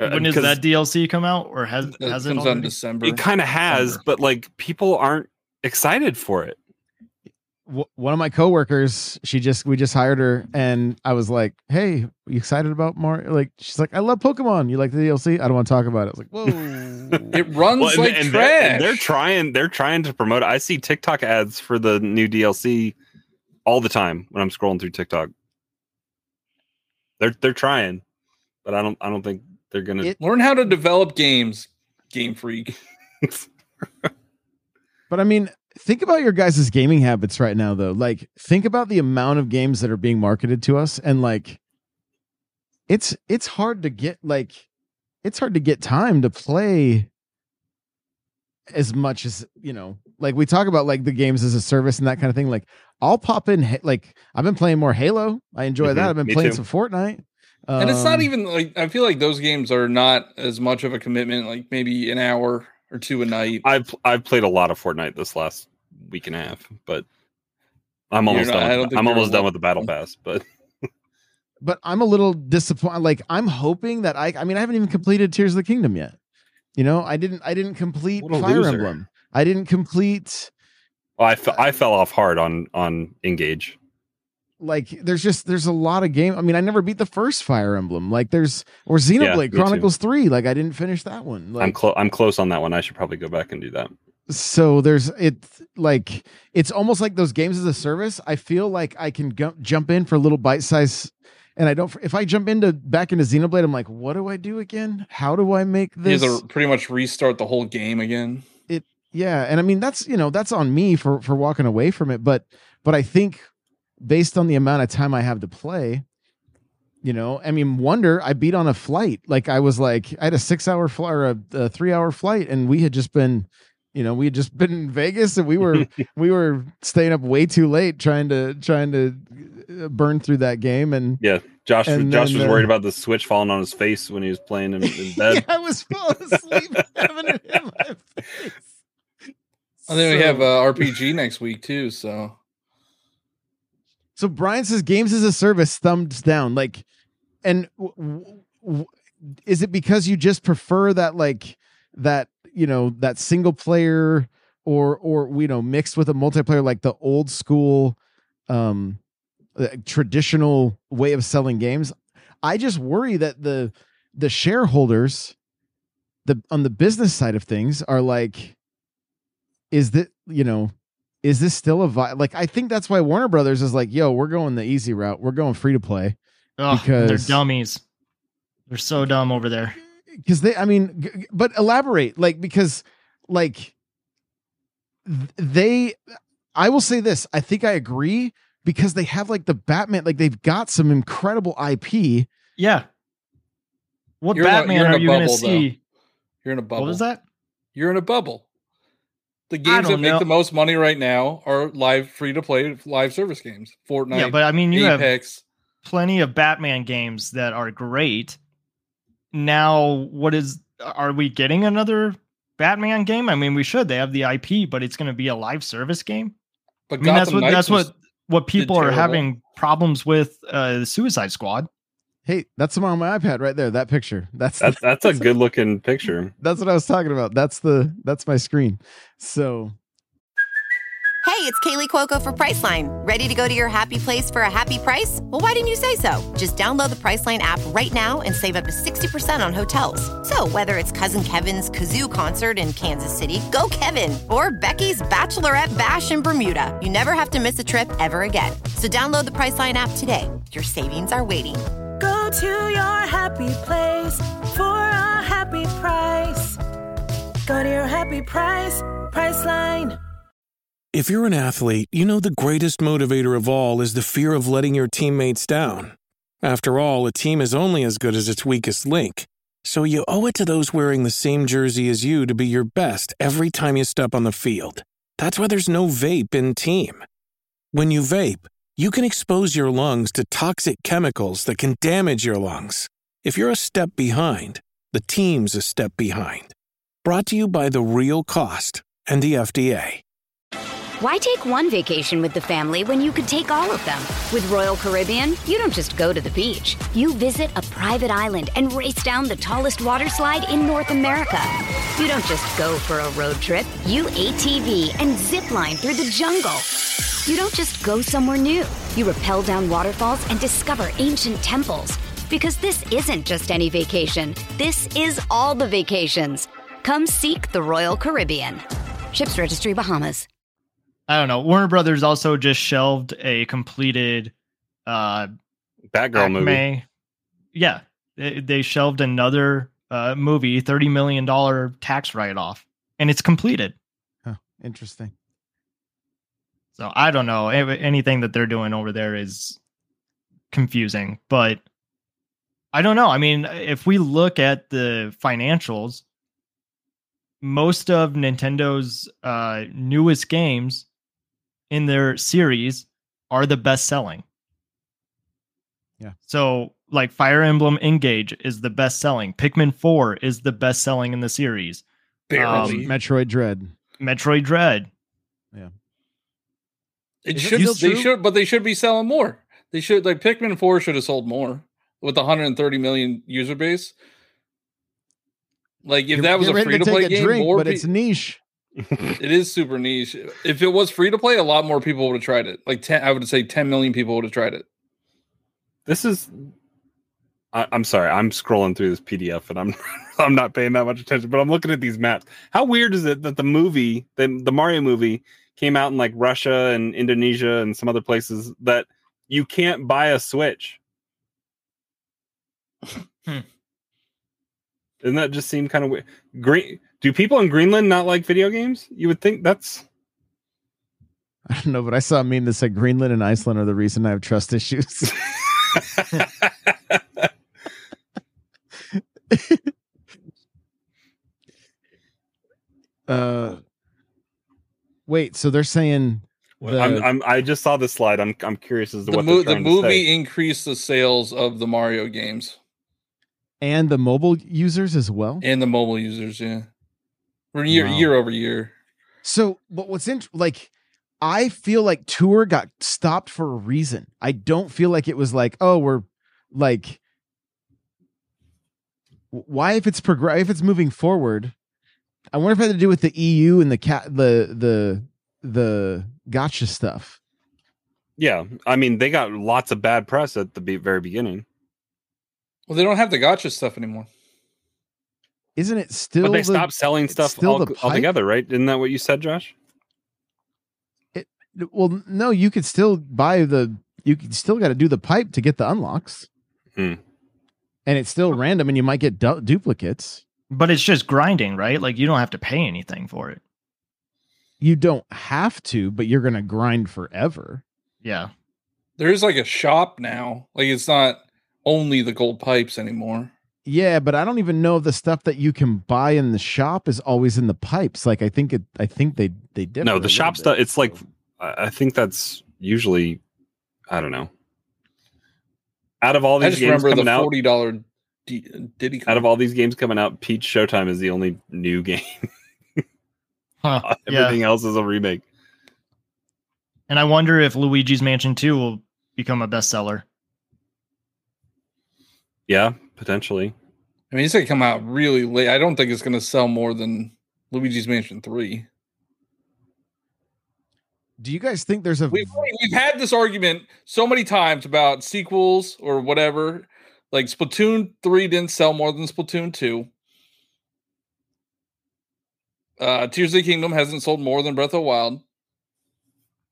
Uh, when does 'cause that DLC come out, or has It has it comes out in? December. It kind of has, December. but like people aren't excited for it. w- one of my coworkers, she just we just hired her, and I was like, "Hey, you excited about Mario?" Like, she's like, "I love Pokemon. You like the DLC? I don't want to talk about it." I was like, "Whoa." (laughs) It runs Well, and, like and trash. they're, and they're trying. They're trying to promote. it. I see TikTok ads for the new DLC all the time when I'm scrolling through TikTok. They're they're trying, but I don't. I don't think they're gonna. It- Learn how to develop games, Game Freak. (laughs) But I mean, think about your guys' gaming habits right now, though. Like, think about the amount of games that are being marketed to us, and like, it's it's hard to get like, it's hard to get time to play as much as you know. Like we talk about like the games as a service and that kind of thing. Like, I'll pop in like I've been playing more Halo. I enjoy Mhm, that. I've been me playing too. some Fortnite. And it's not Um, even like I feel like those games are not as much of a commitment, like maybe an hour or two a night. I've I've played a lot of Fortnite this last week and a half, but I'm almost not- done. With, I'm almost done with the battle (laughs) pass, but (laughs) but I'm a little disappointed. Like I'm hoping that I I mean I haven't even completed Tears of the Kingdom yet. You know, I didn't I didn't complete Fire loser. Emblem. I didn't complete well, I, fe- I fell off hard on on engage. Like there's just there's a lot of game. I mean, I never beat the first Fire Emblem. Like there's or Xenoblade me too. Chronicles 3. Like I didn't finish that one. Like I'm close. I'm close on that one. I should probably go back and do that. so there's it like it's almost like those games as a service i feel like i can gu- jump in for a little bite size and i don't if i jump into back into xenoblade i'm like what do i do again how do i make You this have to pretty much restart the whole game again. It yeah and i mean that's you know that's on me for for walking away from it but but i think based on the amount of time i have to play you know i mean wonder i beat on a flight like i was like i had a six hour flight or a, a three hour flight and we had just been you know we had just been in vegas and we were (laughs) we were staying up way too late trying to trying to uh, burn through that game and Yeah, Josh. And Josh then, was uh, worried about the switch falling on his face when he was playing in, (laughs) in yeah, bed. i was falling asleep (laughs) having it in my face And then we have uh, RPG next week too. So So Brian says games as a service thumbs down. Like, and w- w- is it because you just prefer that like that you know that single player or or you know mixed with a multiplayer like the old school um uh, traditional way of selling games? I just worry that the the shareholders the on the business side of things are like is that you know is this still a vi- like I think that's why Warner Brothers is like, yo, we're going the easy route. We're going free to play Ugh, because- they're dummies. They're so dumb over there. because they I mean, g- g- but elaborate like because like th- they I will say this, I think I agree because they have like the Batman like they've got some incredible IP. Yeah. What You're in a- Batman you're in a you going to bubble, though. see? you're in a bubble. What was that? You're in a bubble. The games that don't make know. the most money right now are live, free to play live service games. Fortnite, yeah, but I mean, you have plenty of Batman games that are great. Now, what is? Are we getting another Batman game? I mean, we should. They have the IP, but it's going to be a live service game. But I mean, that's what Knights that's what what people are having problems with. Uh, the Suicide Squad. Hey, that's on my iPad right there. That picture. That's That's (laughs) that's a good looking picture. that's what I was talking about. That's the that's my screen. So Hey, it's Kaley Cuoco for Priceline. Ready to go to your happy place for a happy price? Well, why didn't you say so? Just download the Priceline app right now and save up to 60% on hotels. So, whether it's Cousin Kevin's Kazoo concert in Kansas City, go Kevin, or Becky's Bachelorette Bash in Bermuda, you never have to miss a trip ever again. So, download the Priceline app today. Your savings are waiting. Go to your happy place for a happy price. Go to your happy price, Priceline. If you're an athlete, you know the greatest motivator of all is the fear of letting your teammates down. After all, a team is only as good as its weakest link. So you owe it to those wearing the same jersey as you to be your best every time you step on the field. That's why there's no vape in team. When you vape, you can expose your lungs to toxic chemicals that can damage your lungs. If you're a step behind, the team's a step behind. Brought to you by The Real Cost and the FDA. Why take one vacation with the family when you could take all of them? With Royal Caribbean, you don't just go to the beach. You visit a private island and race down the tallest water slide in North America. You don't just go for a road trip. You ATV and zip line through the jungle. You don't just go somewhere new. You rappel down waterfalls and discover ancient temples. Because this isn't just any vacation. This is all the vacations. Come seek the Royal Caribbean. Ships Registry Bahamas. I don't know. Warner Brothers also just shelved a completed uh Batgirl movie. Acme- Yeah, they, they shelved another uh, movie, thirty million dollar tax write off, and it's completed. Huh, interesting. So I don't know. Anything that they're doing over there is confusing, but I don't know. I mean, if we look at the financials, most of Nintendo's uh, newest games in their series are the best selling. Yeah. So, like Fire Emblem Engage is the best selling. Pikmin 4 is the best selling in the series. Barely. Metroid Dread. Metroid Dread. It Is it should still they true? should but they should be selling more. They should like Pikmin 4 should have sold more with the 130 million user base. Like if You're- that was a free to play take game, drink, more but pe- it's niche. it is super niche. If it was free to play, a lot more people would have tried it. Like 10 I would say 10 million people would have tried it. This is. I, I'm sorry. I'm scrolling through this PDF and I'm (laughs) I'm not paying that much attention, but I'm looking at these maps. How weird is it that the movie, the the Mario movie, came out in like Russia and Indonesia and some other places that you can't buy a Switch? Hmm. Doesn't that just seem kind of weird? Green. Do people in Greenland not like video games? You would think that's. (laughs) I don't know, but I saw a meme that said Greenland and Iceland are the reason I have trust issues. (laughs) (laughs) uh, wait, so they're saying the, I'm, I'm. I just saw this slide. I'm. I'm curious as to The, what mo- the trying to say. movie increased the sales of the Mario games and the mobile users as well. and the mobile users, yeah. For year Wow. year over year. So, but what's in like, I feel like tour got stopped for a reason. I don't feel like it was like, oh, we're like, why if it's progress if it's moving forward? I wonder if it had to do with the EU and the cat the the the gacha stuff. Yeah, I mean they got lots of bad press at the very beginning, Well, they don't have the gacha stuff anymore. Isn't it still? but they the- stopped selling stuff still all, the altogether, right? Isn't that what you said, Josh? Well, no, you could still buy the. You could still got to do the pipe to get the unlocks, Hmm. and it's still random, and you might get du- duplicates. But it's just grinding, right? Like you don't have to pay anything for it. You don't have to, but you're gonna grind forever. Yeah. There is like a shop now. Like it's not only the gold pipes anymore. Yeah, but I don't even know if the stuff that you can buy in the shop is always in the pipes. Like I think it. I think they they differ. a no, the little shop stuff. It's like I I think that's usually, I don't know. Out of all I these just games remember coming the forty dollar D- Diddy. out of all these games coming out, Peach Showtime is the only new game. (laughs) Huh. Uh, yeah. Everything else is a remake. And I wonder if Luigi's Mansion 2 will become a bestseller. Yeah, potentially. I mean, it's gonna come out really late. I don't think it's gonna sell more than Luigi's Mansion Three. Do you guys think there's a? We've we've had this argument so many times about sequels or whatever. Like Splatoon three didn't sell more than Splatoon two. Uh, Tears of the Kingdom hasn't sold more than Breath of the Wild.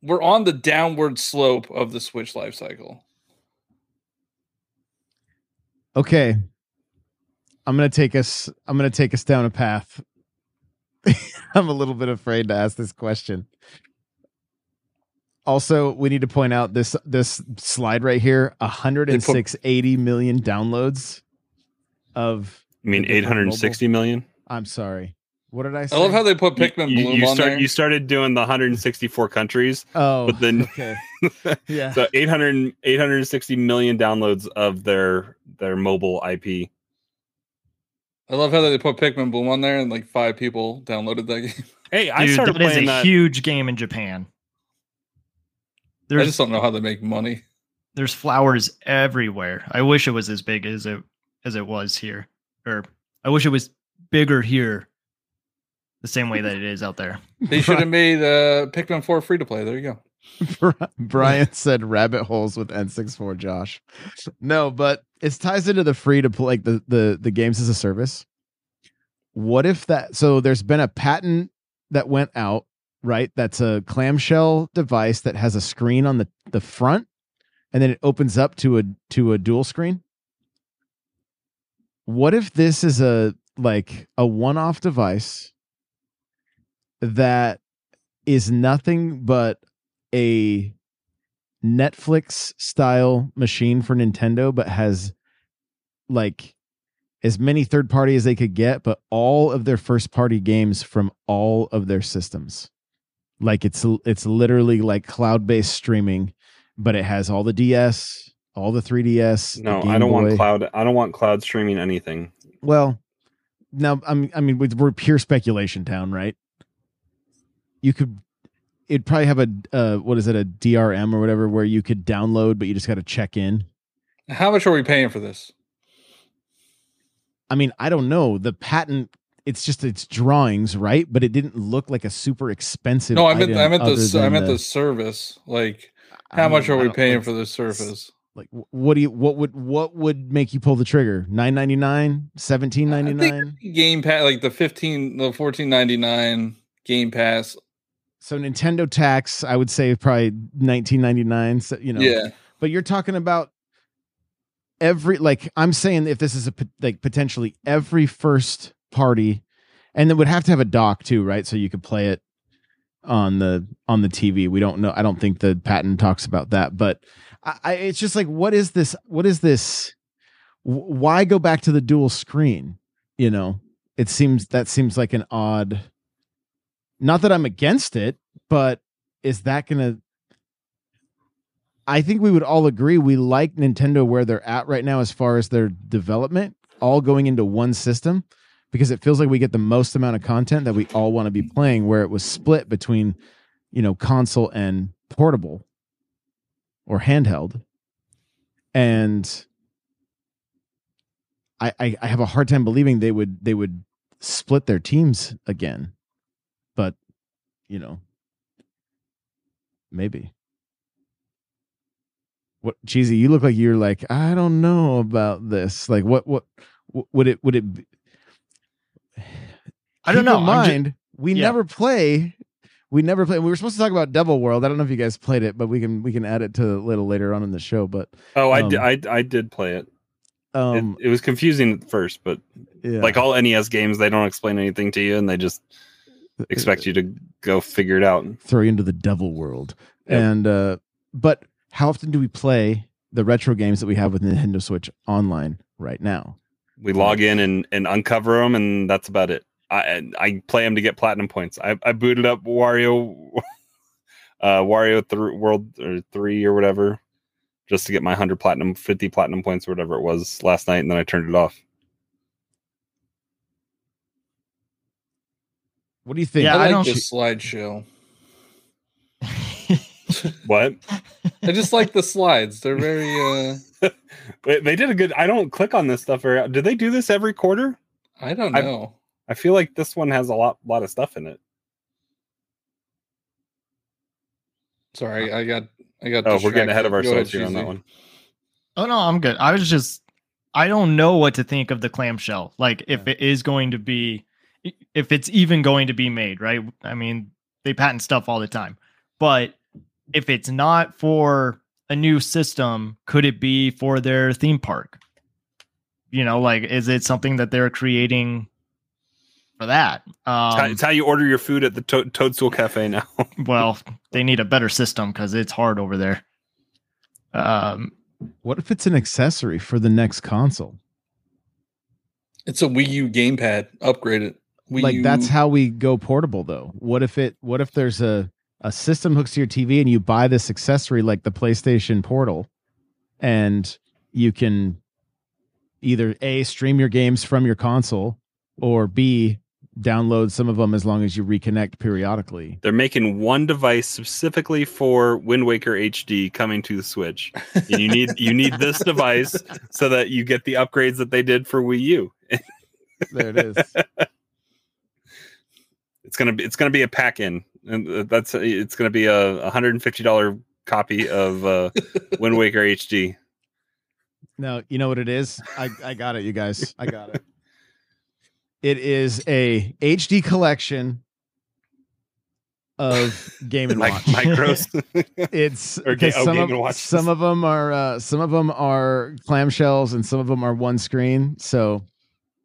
We're on the downward slope of the Switch life cycle. Okay. I'm gonna take us. I'm gonna take us down a path. (laughs) I'm a little bit afraid to ask this question. Also, we need to point out this this slide right here: 106 80 million downloads of. I mean, the different eight hundred sixty million. I'm sorry. What did I say? I love how they put Pikmin You, Bloom you on start. there. You started doing the 164 countries, Oh, but then okay. (laughs) Yeah. so 800 860 million downloads of their their mobile IP. I love how they put Pikmin Bloom on there, and like five people downloaded that game. Hey, I Dude, started that is playing a that. huge game in Japan. I just don't know how they make money. There's flowers everywhere. I wish it was as big as it as it was here, or I wish it was bigger here, the same way that it is out there. (laughs) They should have made uh, Pikmin 4 free to play. There you go. Brian (laughs) said rabbit holes with N64 Josh. No, but it ties into the free to play like the, the the games as a service. What if that so there's been a patent that went out, right? That's a clamshell device that has a screen on the, the front and then it opens up to a to a dual screen. What if this is a like a one-off device that is nothing but a Netflix style machine for Nintendo, but has like as many third party as they could get, but all of their first party games from all of their systems. Like it's it's literally like cloud based streaming, but it has all the DS, all the 3DS. No, the I don't Game want cloud. I don't want cloud streaming anything. Well, now I'm I mean we're pure speculation town, right? You could it'd probably have a uh what is it a DRM or whatever where you could download but you just got to check in. How much are we paying for this? I mean, I don't know. The patent it's just it's drawings, right? But it didn't look like a super expensive No, I meant I meant the I meant the service. Like, how much are we paying for the service? like what do you what would what would make you pull the trigger 999 1799 Game Pass, like the fifteen, the fourteen ninety nine Game Pass. so nintendo tax i would say probably 1999 so, you know Yeah. but you're talking about every like i'm saying if this is a like potentially every first party. And it would have to have a dock too right? So you could play it on the on the tv we don't know i don't think the patent talks about that but I, I it's just like what is this what is this? Why go back to the dual screen? You know it seems that seems like an odd not that i'm against it but is that gonna I think we would all agree we like Nintendo where they're at right now as far as their development, all going into one system because it feels like we get the most amount of content that we all want to be playing where it was split between, you know, console and portable or handheld. And I, I I have a hard time believing they would they would split their teams again. But, you know, maybe. What Cheezy? You look like you're like I don't know about this. Like what? What would it? Would it? Be? I don't Keep know. In I'm mind, we Yeah. never play. We never play. We were supposed to talk about Devil World. I don't know if you guys played it, but we can we can add it to a little later on in the show. But Oh, I um, did. I I did play it. Um, it, it was confusing at first, but Yeah. like all NES games, they don't explain anything to you, and they just expect you to go figure it out. And throw you into the Devil World. Yep. And uh, but how often do we play the retro games that we have with Nintendo Switch online right now? We log in and, and uncover them, and that's about it. I I play them to get platinum points. I, I booted up Wario, (laughs) uh, Wario th- World or three or whatever, just to get my hundred platinum, fifty platinum points or whatever it was last night, and then I turned it off. What do you think? Yeah, I I like don't- the slideshow. (laughs) What? I just like the slides. They're very. uh (laughs) they did a good. I don't click on this stuff very. Do they do this every quarter? I don't I've- know. I feel like this one has a lot lot of stuff in it. Sorry, I got. I got. Oh, we're getting ahead of distracted. Go ourselves here on that one. Oh no, I'm good. I was just I don't know what to think of the clamshell. Like if it is going to be if it's even going to be made, right? I mean, they patent stuff all the time. But if it's not for a new system, could it be for their theme park? You know, like is it something that they're creating for that? It's how- Um, it's how you order your food at the to- Toadstool Cafe now. (laughs) well, they need a better system because it's hard over there. Um, What if it's an accessory for the next console? It's a Wii U gamepad. Upgrade it. Wii like U- that's how we go portable though. What if it what if there's a a system hooks to your TV and you buy this accessory like the PlayStation Portal and you can either A stream your games from your console or B download some of them as long as you reconnect periodically. They're making one device specifically for Wind Waker HD coming to the Switch. And you need you need this device so that you get the upgrades that they did for Wii U. there it is. (laughs) It's gonna be it's gonna be a pack in, and uh, that's it's gonna be a hundred and fifty dollar copy of uh, Wind Waker HD. No, you know what it is? I, I got it, you guys. I got it. It is a HD collection of Game and (laughs) Like Watch micros. (laughs) it's Or ga- oh, some Game of and Watches. some of them are uh, some of them are clamshells and some of them are one screen. So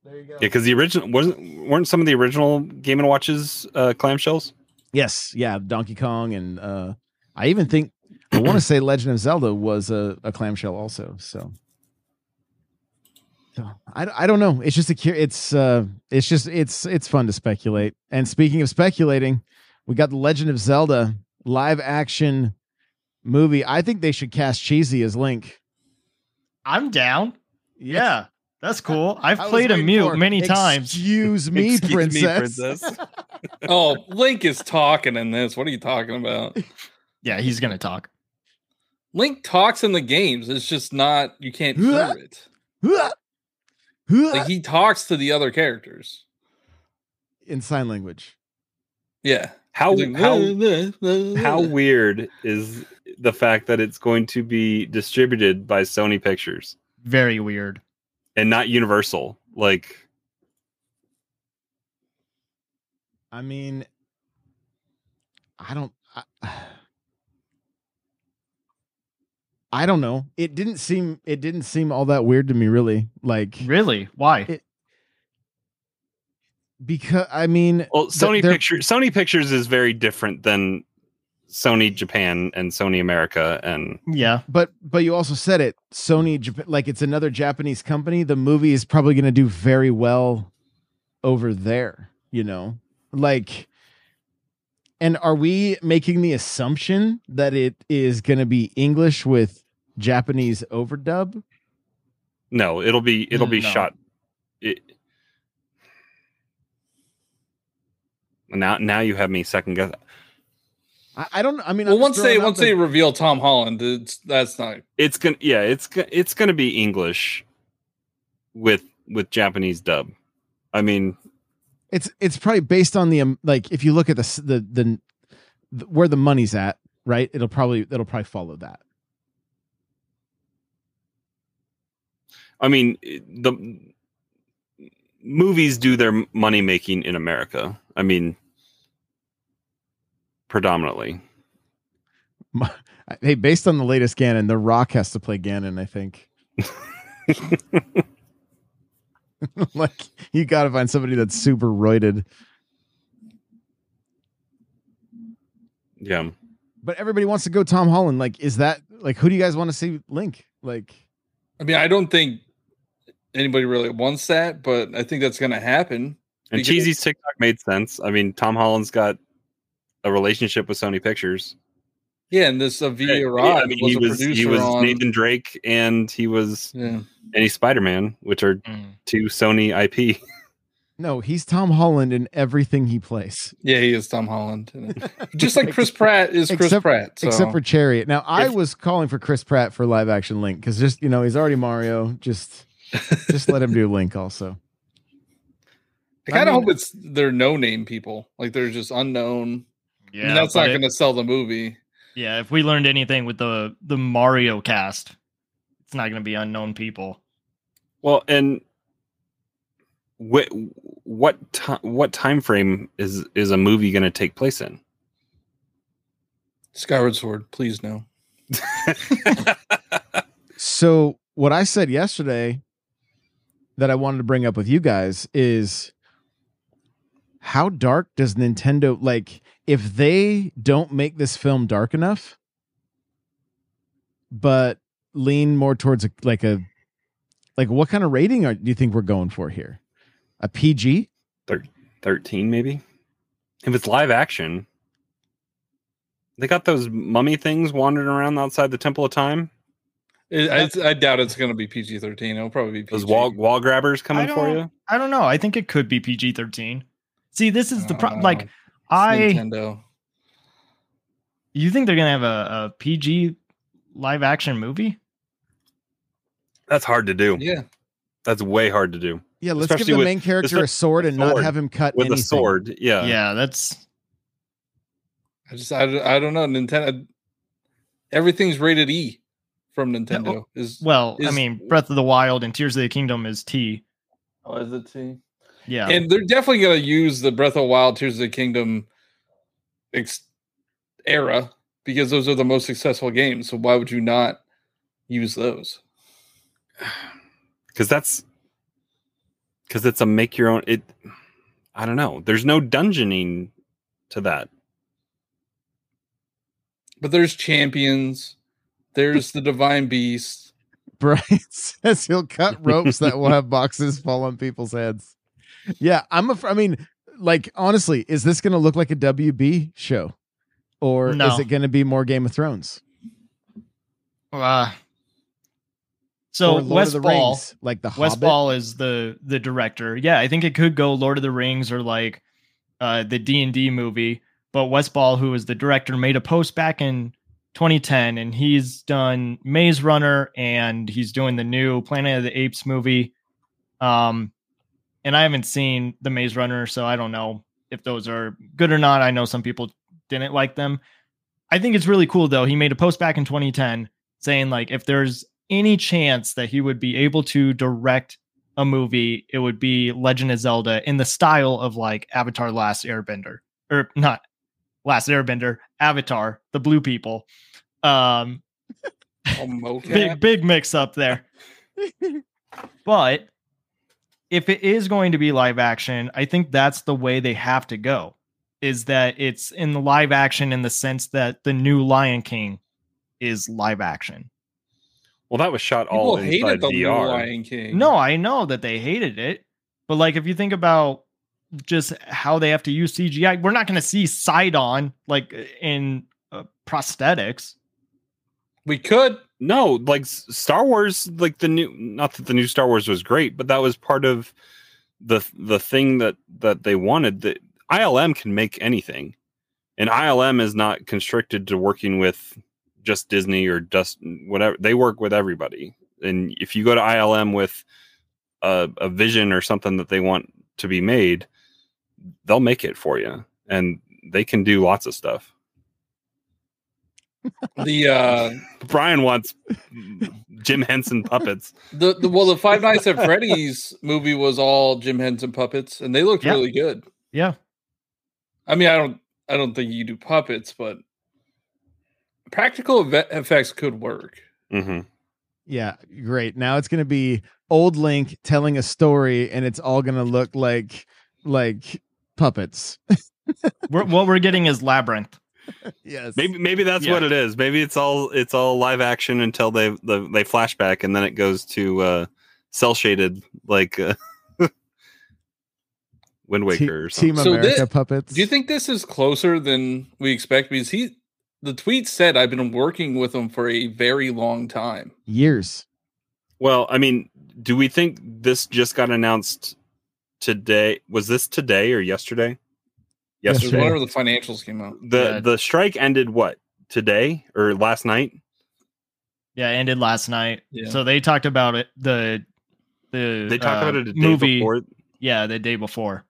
Yeah, because the original wasn't weren't some of the original Game and Watches uh, clamshells. yes, yeah, Donkey Kong and uh, I even think I want to say Legend of Zelda was a, a clamshell also. So. So I, I don't know. It's just a cur- it's uh it's just it's it's fun to speculate. And speaking of speculating, we got the Legend of Zelda live action movie. I think they should cast Cheezy as Link. I'm down. Yeah, that's cool. I've I played a mute for, many times. Excuse (laughs) me, Excuse me, princess. princess. (laughs) oh, Link is talking in this. What are you talking about? Yeah, he's gonna talk. Link talks in the games. It's just not you can't (laughs) hear it. Like he talks to the other characters. in sign language. Yeah. How like, how how weird is the fact that it's going to be distributed by Sony Pictures Very weird. and not Universal? Like I mean, I don't. I, I don't know. It didn't seem. It didn't seem all that weird to me, really. Like Really? Why? It- because I mean, well, Sony they're- Pictures Sony Pictures is very different than Sony Japan and Sony America and Yeah. But but you also said it. Sony, Jap- like it's another Japanese company. The movie is probably going to do very well over there. You know, like. And are we making the assumption that it is going to be English with Japanese overdub? no, it'll be it'll be No. shot. It, now now you have me second guess. I, I don't. I mean, Well, I'm once they once the- they reveal Tom Holland, it's that's not It's gonna yeah, it's go- it's gonna be English with with Japanese dub. I mean, it's it's probably based on the um, like if you look at the the the, the where the money's at, right? It'll probably it'll probably follow that. I mean the movies do their money making in America. I mean, predominantly. (laughs) Hey, based on the latest Ganon, The Rock has to play Ganon. I think. (laughs) (laughs) like you got to find somebody that's super roided. Yeah. But everybody wants to go Tom Holland. Like, is that like who do you guys want to see Link? Like, I mean, I don't think anybody really wants that, but I think that's gonna happen. And Because- Cheezy's TikTok made sense. I mean, Tom Holland's got a relationship with Sony Pictures. Yeah, and this uh, Avia Yeah, Rod I mean, was he was producer he was on. Nathan Drake and he was Yeah. and he's Spider Man, which are hmm. two Sony IP. (laughs) no, he's Tom Holland in everything he plays. Yeah, he is Tom Holland. (laughs) Just like Chris Pratt is Chris except, Pratt. So. except for Chariot. Now, I If- was calling for Chris Pratt for live action Link because just you know he's already Mario. Just just let him do Link also. I kind of mean- hope it's they're no name people, like they're just unknown. Yeah, and that's not going to sell the movie. Yeah, if we learned anything with the the Mario cast, it's not going to be unknown people. Well, and what what time what time frame is is a movie going to take place in? Skyward Sword, please no. (laughs) So what I said yesterday that I wanted to bring up with you guys is how dark does Nintendo like if they don't make this film dark enough but lean more towards a, like a like what kind of rating are, do you think we're going for here? A PG? Thir- Thirteen, maybe. If it's live action, they got those mummy things wandering around outside the Temple of Time. It, I, I doubt it's going to be PG thirteen. It'll probably be PG. Those wall wall grabbers coming for you. I don't know. I think it could be PG thirteen. See, this is the Uh, problem. Like, I Nintendo. you think they're gonna have a, a PG live action movie? That's hard to do. Yeah. That's way hard to do. Yeah, let's Especially give the with- main character a sword and not have him cut with anything. a sword. Yeah. Yeah, that's I just I, I don't know Nintendo. Everything's rated E from Nintendo. Is well, I mean, Breath of the Wild and Tears of the Kingdom is T. Oh, is it T? Yeah, And they're definitely going to use the Breath of the Wild, Tears of the Kingdom ex- era because those are the most successful games. So why would you not use those? (sighs) because that's because it's a make your own it i don't know there's no dungeoning to that But there's champions. There's (laughs) the Divine Beast. Brian (laughs) says he'll cut ropes that will (laughs) have boxes fall on people's heads. Yeah, I'm a. I mean, like honestly, is this going to look like a WB show, or No. is it going to be more Game of Thrones? Uh, so Wes Ball, Rings, like the Wes Hobbit? Ball is the the director. Yeah, I think it could go Lord of the Rings or like uh the D and D movie. But Wes Ball, who is the director, made a post back in 2010, and he's done Maze Runner and he's doing the new Planet of the Apes movie. Um, and I haven't seen the Maze Runner, so I don't know if those are good or not. I know some people didn't like them. I think it's really cool though. He made a post back in 2010 saying like if there's any chance that he would be able to direct a movie, it would be Legend of Zelda in the style of like Avatar Last Airbender or not Last Airbender, Avatar, the blue people. Um (laughs) Oh, (laughs) big big mix up there. (laughs) but if it is going to be live action, I think that's the way they have to go. Is that it's in the live action in the sense that the new Lion King is live action. well that was shot People all hated inside the new vr Lion King. No, I know that they hated it, but like if you think about just how they have to use CGI, we're not going to see Sidon like in uh, prosthetics. We could. no like star wars like the new not that the new star wars was great but that was part of the the thing that that they wanted that ilm can make anything. And ilm is not constricted to working with just disney or just whatever they work with everybody. And if you go to ilm with a, a vision or something that they want to be made they'll make it for you. And they can do lots of stuff The uh brian wants jim henson puppets the, the well the Five Nights at Freddy's movie was all Jim Henson puppets and they looked Yeah. really good. Yeah. I mean, I don't I don't think you do puppets, but practical eve- effects could work. mm-hmm. Yeah, great. Now it's going to be old Link telling a story, and it's all going to look like like puppets. (laughs) We're, what we're getting is Labyrinth. Yes, Maybe maybe that's Yeah. what it is. Maybe it's all it's all live action until they the, they flashback and then it goes to uh cell shaded like uh, (laughs) Wind Te- Waker or something. Team So America puppets. Do you think this is closer than we expect? Because he the tweet said I've been working with him for a very long time. years? Well, I mean, do we think this just got announced today? Was this today or yesterday? It Yesterday. Whenever the financials came out. The Yeah. the strike ended what? Today or last night? Yeah, it ended last night. Yeah. So they talked about it the the They talked uh, about it a day movie. before, Yeah, the day before.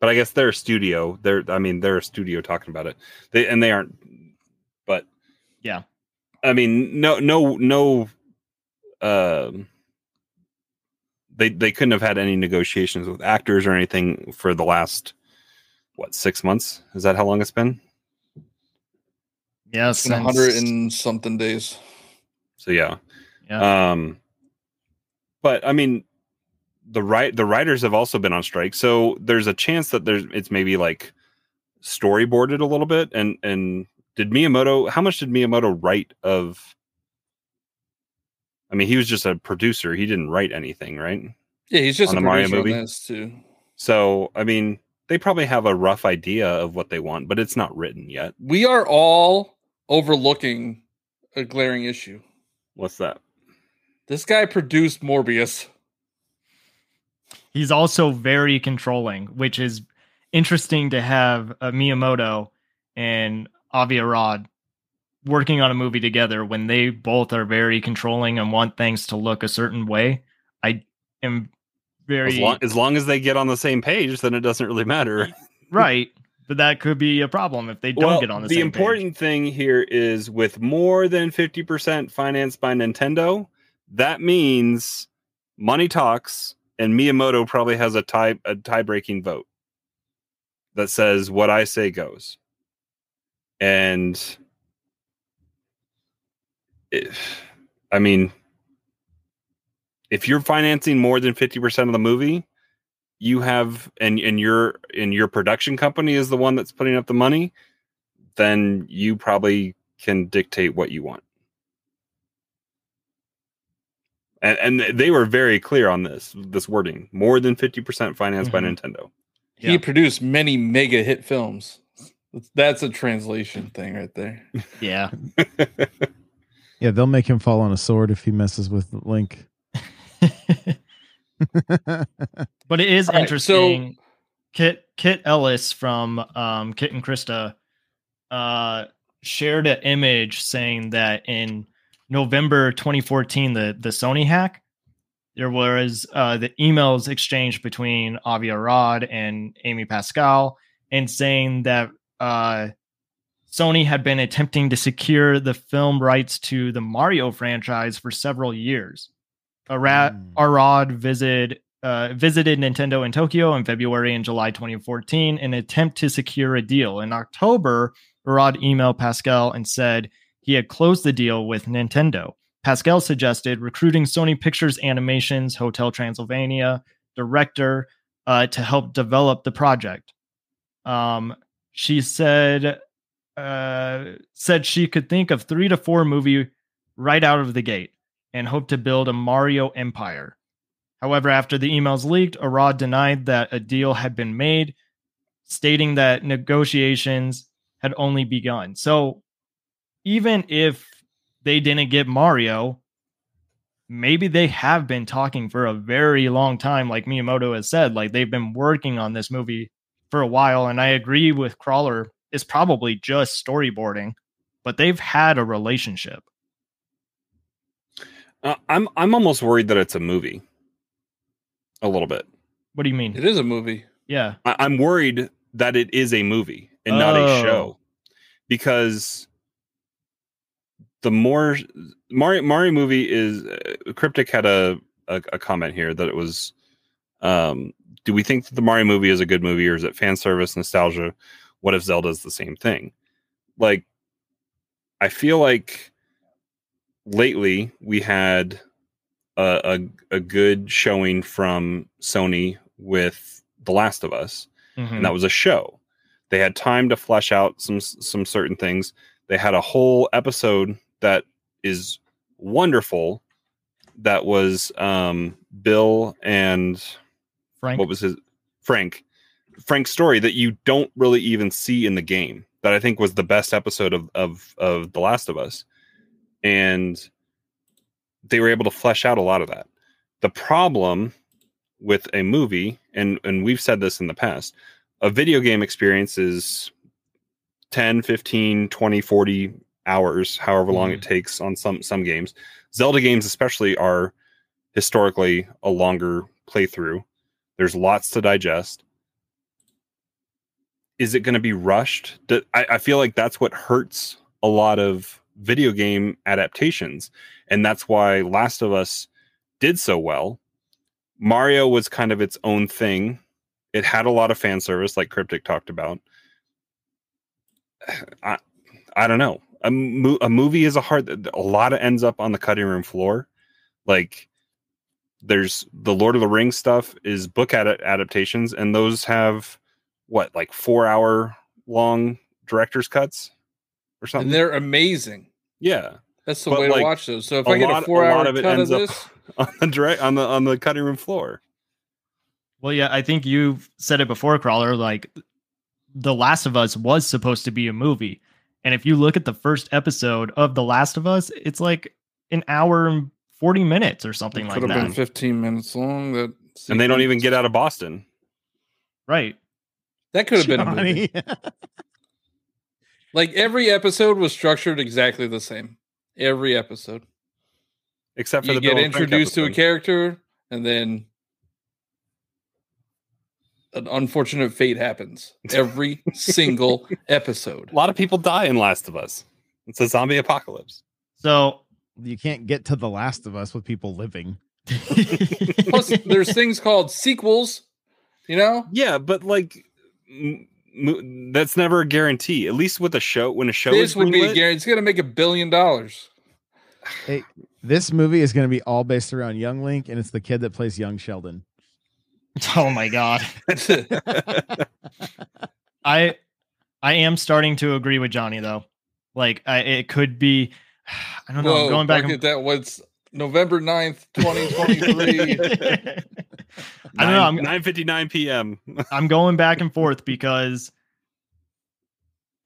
but I guess they're a studio. They're I mean, they're a studio talking about it. They and they aren't but Yeah. I mean, no, no, no. Um, they they couldn't have had any negotiations with actors or anything for the last what six months? Is that how long it's been? Yeah, It's been hundred and something days. So yeah, yeah. um, but I mean, the right the writers have also been on strike, so there's a chance that there's it's maybe like storyboarded a little bit. And and did Miyamoto? How much did Miyamoto write of? I mean, he was just a producer. He didn't write anything, right? Yeah, he's just On a the Mario producer on movie? this too. So, I mean, they probably have a rough idea of what they want, but it's not written yet. We are all overlooking a glaring issue. What's that? This guy produced Morbius. He's also very controlling, which is interesting to have a Miyamoto and Avi Arad working on a movie together when they both are very controlling and want things to look a certain way. I am very as long, as long as they get on the same page, then it doesn't really matter. (laughs) right. But that could be a problem if they don't Well, get on the, same page. the same important thing here is with more than 50% financed by Nintendo, that means money talks and Miyamoto probably has a tie a tie-breaking vote that says what I say goes. And if, I mean if you're financing more than 50% of the movie, you have and and your and your production company is the one that's putting up the money, then you probably can dictate what you want. And and they were very clear on this this wording. More than 50% financed by Mhm. Nintendo. He produced many mega hit films. That's- That's a translation thing right there. Yeah. (laughs) Yeah, they'll make him fall on a sword if he messes with Link. (laughs) But it is All right, interesting. Kit Kit Ellis from um, Kit and Krista uh, shared an image saying that in November 2014, the the Sony hack, there was uh, the emails exchanged between Avi Arad and Amy Pascal, and saying that uh, Sony had been attempting to secure the film rights to the Mario franchise for several years. Arad, Arad visited uh, visited Nintendo in Tokyo in February and July 2014 in an attempt to secure a deal. In October, Arad emailed Pascal and said he had closed the deal with Nintendo. Pascal suggested recruiting Sony Pictures Animations, Hotel Transylvania director uh, to help develop the project. Um, she said uh, said she could think of three to four movie right out of the gate and hoped to build a Mario empire. However, after the emails leaked, Arad denied that a deal had been made, stating that negotiations had only begun. So, even if they didn't get Mario, maybe they have been talking for a very long time, like Miyamoto has said. Like they've been working on this movie for a while. And I agree with Crawlr, it's probably just storyboarding, but they've had a relationship. Uh, I'm I'm almost worried that it's a movie. A little bit. What do you mean? It is a movie. Yeah. I, I'm worried that it is a movie and not a Oh. show, because the more Mario Mario movie is uh, Cryptic had a, a a comment here that it was. Um, do we think that the Mario movie is a good movie or is it fan service nostalgia? What if Zelda's the same thing? Like, I feel like lately we had a, a, a good showing from Sony with The Last of Us, Mhm. and that was a show. They had time to flesh out some some certain things. They had a whole episode that is wonderful. That was um, Bill and Frank. What was his Frank? Frank's story that you don't really even see in the game. That I think was the best episode of of of The Last of Us, and they were able to flesh out a lot of that. The problem with a movie, and and we've said this in the past, a video game experience is 10, 15, 20, 40 hours, however long it mm-hmm. takes on some some games. Zelda games especially are historically a longer playthrough. There's lots to digest. Is it going to be rushed? I, I feel like that's what hurts a lot of video game adaptations. And that's why Last of Us did so well. Mario was kind of its own thing. It had a lot of fan service, like Cryptic talked about. (sighs) I, I don't know. A, mo- a movie is a hard. A lot of ends up on the cutting room floor. Like there's the Lord of the Rings stuff is book ad- adaptations, and those have what like four hour long director's cuts or something. And they're amazing. yeah, That's the But, way like, to watch those. So if I get lot- a four a hour lot cut of of, it ends up this, (laughs) on the direct on the on the cutting room floor. Well, yeah, I think you've said it before, Crawlr. Like, The Last of Us was supposed to be a movie. And if you look at the first episode of The Last of Us, it's like an hour and 40 minutes or something it like could have that. been 15 minutes long. That and they don't even get out of Boston. Right. That could have been a Johnny. movie. (laughs) Like every episode was structured exactly the same. Every episode. Except for you the get Bill introduced to a character, and then an unfortunate fate happens (laughs) every single episode. A lot of people die in Last of Us. It's a zombie apocalypse. So you can't get to The Last of Us with people living. Plus, there's (laughs) things called sequels. You know, Yeah, but like m- m- that's never a guarantee. At least with a show, when a show this is would be a guarantee. It's gonna make a billion dollars. Hey, this movie is going to be all based around young Link, and it's the kid that plays young Sheldon. Oh my god. I I am starting to agree with Johnny though. Like I, it could be (sighs) I don't know, Whoa, going back look and, at that. What's November 9th, 2023? (laughs) I don't know, I'm- nine fifty nine p.m. (laughs) I'm going back and forth because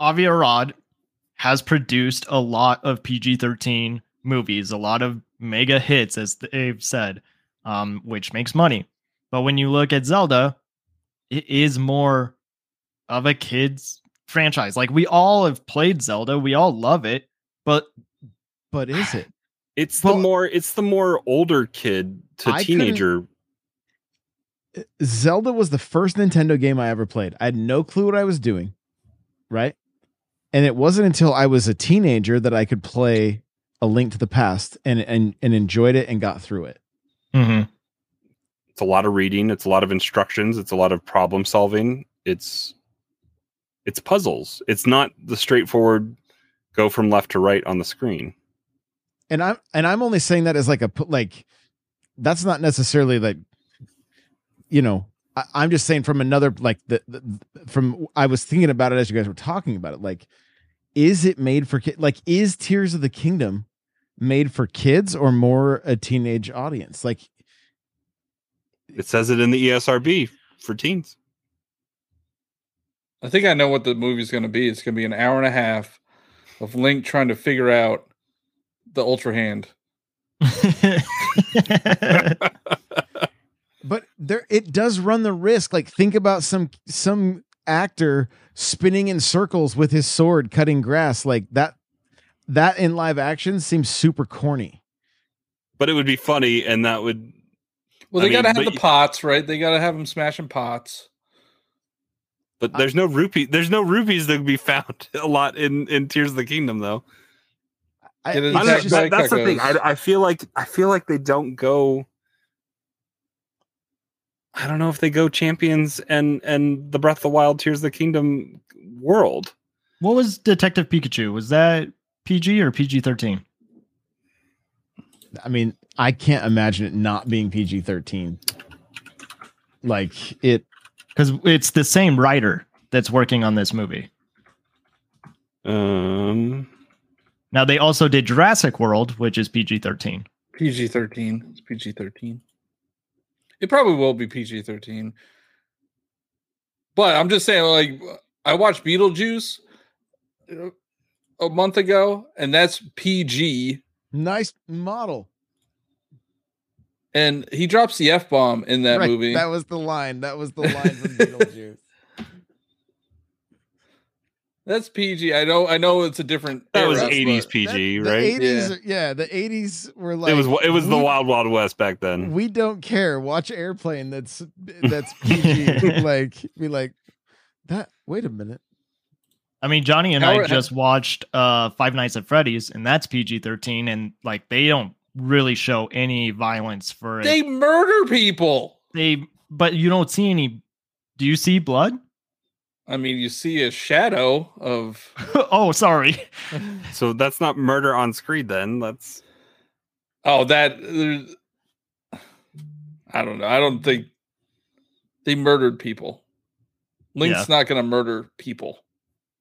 Avi Arad has produced a lot of PG-13 movies, a lot of mega hits, as they've said, um, which makes money. But when you look at Zelda, it is more of a kids franchise. Like we all have played Zelda, we all love it, but But is (sighs) it? It's the more it's the more older kid to I teenager. Zelda was the first Nintendo game I ever played. I had no clue what I was doing, right? And it wasn't until I was a teenager that I could play A Link to the Past and and and enjoyed it and got through it. Mm-hmm. It's a lot of reading. It's a lot of instructions. It's a lot of problem solving. It's it's puzzles. It's not the straightforward go from left to right on the screen. And I'm and I'm only saying that as like a like that's not necessarily like you know I, I'm just saying from another like the, the from I was thinking about it as you guys were talking about it like is it made for kids like is Tears of the Kingdom made for kids or more a teenage audience like It says it in the ESRB for teens. I think I know what the movie's going to be. It's going to be an hour and a half of Link trying to figure out the Ultra Hand. (laughs) (laughs) but there it does run the risk like think about some some actor spinning in circles with his sword cutting grass like that that in live action seems super corny But it would be funny, and that would. Well, I they got to mean, have but- the pots, right? They got to have them smashing pots. But there's no rupee. There's no rupees that would be (laughs) found a lot in in Tears of the Kingdom, though. I, Get I don't know, attacked by that- that's the thing. I. I feel like I feel like they don't go. I don't know if they go champions and and the Breath of the Wild Tears of the Kingdom world. what was Detective Pikachu? Was that PG or PG-13? i mean i can't imagine it not being pg-13 like it Because it's the same writer that's working on this movie. Um, Now they also did Jurassic World, which is PG-13. PG 13. It's PG 13. It probably will be PG 13. But I'm just saying, like, I watched Beetlejuice uh, a month ago, and that's PG. nice model And he drops the F bomb in that Right, movie. that was the line that was the line from beetlejuice That's PG. I know. I know it's a different. that was 80s PG, the right? 80s yeah. the 80s were like it was it was the Wild Wild West back then. we don't care watch airplane that's that's pg (laughs) like be like that wait a minute I mean, Johnny and How I just watched uh Five Nights at Freddy's, and that's PG-13, and like they don't really show any violence for it. They murder people. they but you don't see any do you see blood I mean, you see a shadow of. (laughs) oh sorry So that's not murder on screen. Then that's Oh, that. there's- I don't know. I don't think they murdered people. Link's Yeah. not going to murder people.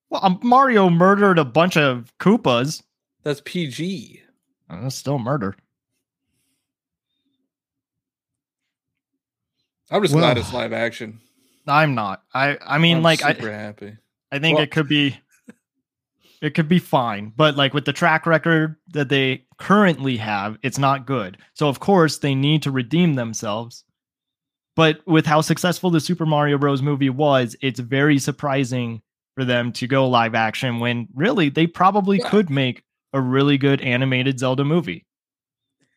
well um, mario murdered a bunch of koopas That's PG. Uh, that's still murder I'm just glad Well- it's live action. I'm not i i mean I'm like i happy. i think Well- it could be it could be fine but like with the track record that they currently have it's not good so of course they need to redeem themselves But with how successful the Super Mario Bros. movie was, it's very surprising for them to go live action when really they probably yeah. could make a really good animated Zelda movie.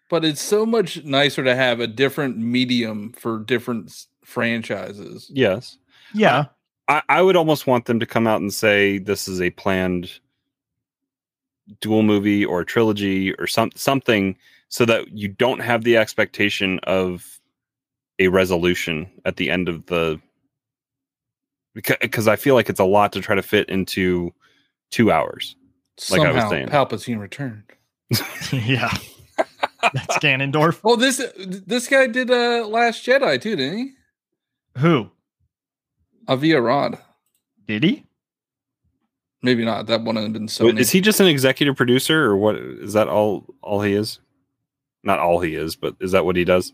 But it's so much nicer to have a different medium for different franchises. Yes. Yeah. I, I would almost want them to come out and say this is a planned dual movie or trilogy or some something so that you don't have the expectation of a resolution at the end of the because I feel like it's a lot to try to fit into two hours. Somehow, like I was saying, Palpatine returned. (laughs) (laughs) yeah, that's (laughs) Ganondorf. Well, this this guy did uh Last Jedi too, didn't he? Who? Avi Arad. Did he? Maybe not. That one have been so. Wait, is he just an executive producer, or what? Is that all? All he is? Not all he is, but is that what he does?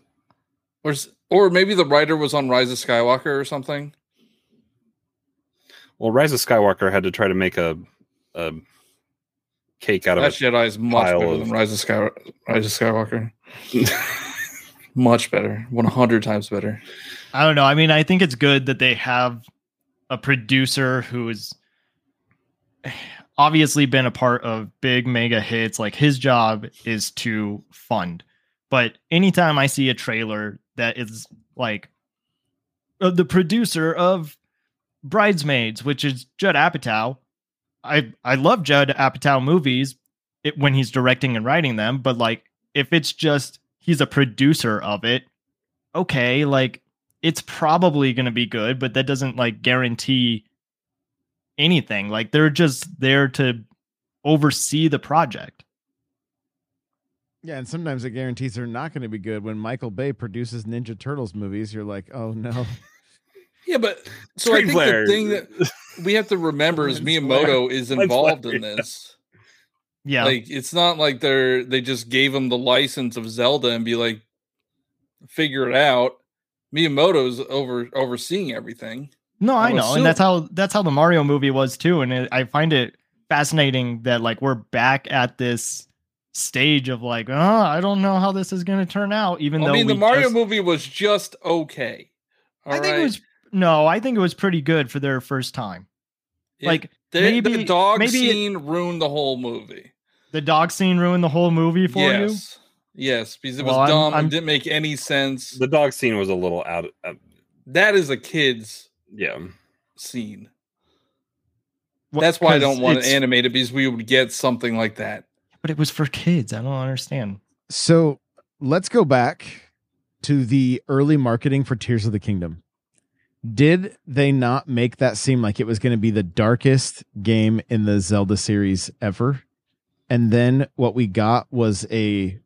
Or or maybe the writer was on Rise of Skywalker or something. Well, Rise of Skywalker had to try to make a, a cake out of that Jedi is much better of... than Rise of Sky Rise of Skywalker. (laughs) much better, one hundred times better. I don't know. I mean, I think it's good that they have a producer who is obviously been a part of big mega hits. Like his job is to fund. But anytime I see a trailer that is like uh, the producer of Bridesmaids, which is Judd Apatow, I I love Judd Apatow movies it, when he's directing and writing them. But like if it's just he's a producer of it, okay, like it's probably going to be good, but that doesn't like guarantee anything. Like they're just there to oversee the project. Yeah, and sometimes it guarantees they're not going to be good. When Michael Bay produces Ninja Turtles movies, you're like, oh no. (laughs) Yeah, but so I think the thing that we have to remember is Miyamoto is involved in this. Yeah, like it's not like they're they just gave him the license of Zelda and be like, figure it out. Miyamoto's over overseeing everything. No, I know, assume. and that's how that's how the Mario movie was too. And it, I find it fascinating that like we're back at this stage of like, oh, I don't know how this is going to turn out. Even though I mean, the Mario just... movie was just okay. All I think right? it was no, I think it was pretty good for their first time. It, like the, maybe the dog maybe scene it, ruined the whole movie. The dog scene ruined the whole movie for yes. you. Yes, because it was well, dumb I'm, I'm, and didn't make any sense. The dog scene was a little out. Of, uh, that is a kid's yeah scene. Well, That's why I don't want to animate it because we would get something like that. But it was for kids. I don't understand. So let's go back to the early marketing for Tears of the Kingdom. Did they not make that seem like it was going to be the darkest game in the Zelda series ever? And then what we got was a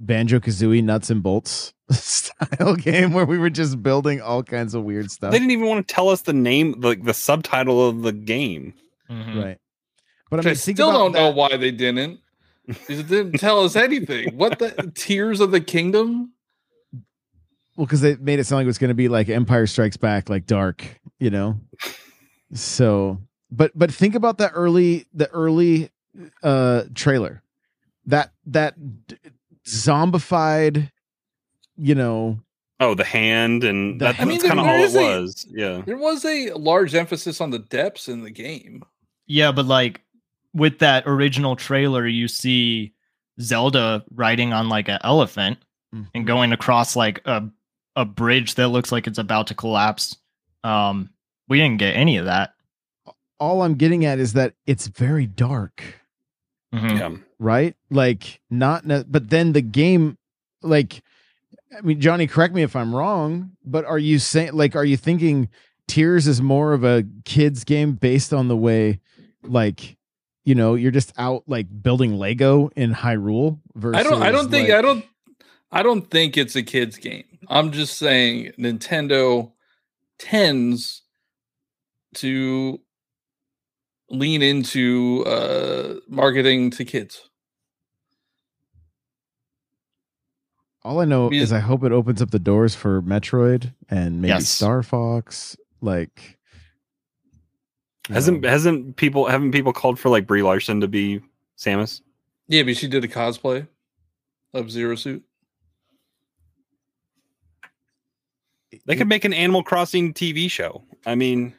Banjo Kazooie nuts and bolts (laughs) style game where we were just building all kinds of weird stuff. They didn't even want to tell us the name, like the subtitle of the game. Mm-hmm. Right. But I, mean, I still don't that. know why they didn't. it didn't tell us anything. What the Tears of the Kingdom? Well, because they made it sound like it was going to be like Empire Strikes Back, like dark, you know. So, but but think about that early the early uh trailer, that that zombified, you know. Oh, the hand and the, that, I mean, that's kind of all it was. Yeah, there was a large emphasis on the depths in the game. Yeah, but like with that original trailer, you see Zelda riding on like an elephant mm-hmm. and going across like a a bridge that looks like it's about to collapse. Um, we didn't get any of that. All I'm getting at is that it's very dark. Mm-hmm. Yeah. Right? Like not ne- but then the game like I mean Johnny correct me if I'm wrong, but are you saying like are you thinking Tears is more of a kids game based on the way like you know you're just out like building Lego in Hyrule versus I don't I don't think like, I don't I don't think it's a kids game. I'm just saying Nintendo tends to lean into uh, marketing to kids. All I know because, is I hope it opens up the doors for Metroid and maybe yes. Star Fox. Like, hasn't know. hasn't people haven't people called for like Brie Larson to be Samus? Yeah, but she did a cosplay of Zero Suit. They could make an Animal Crossing TV show. I mean,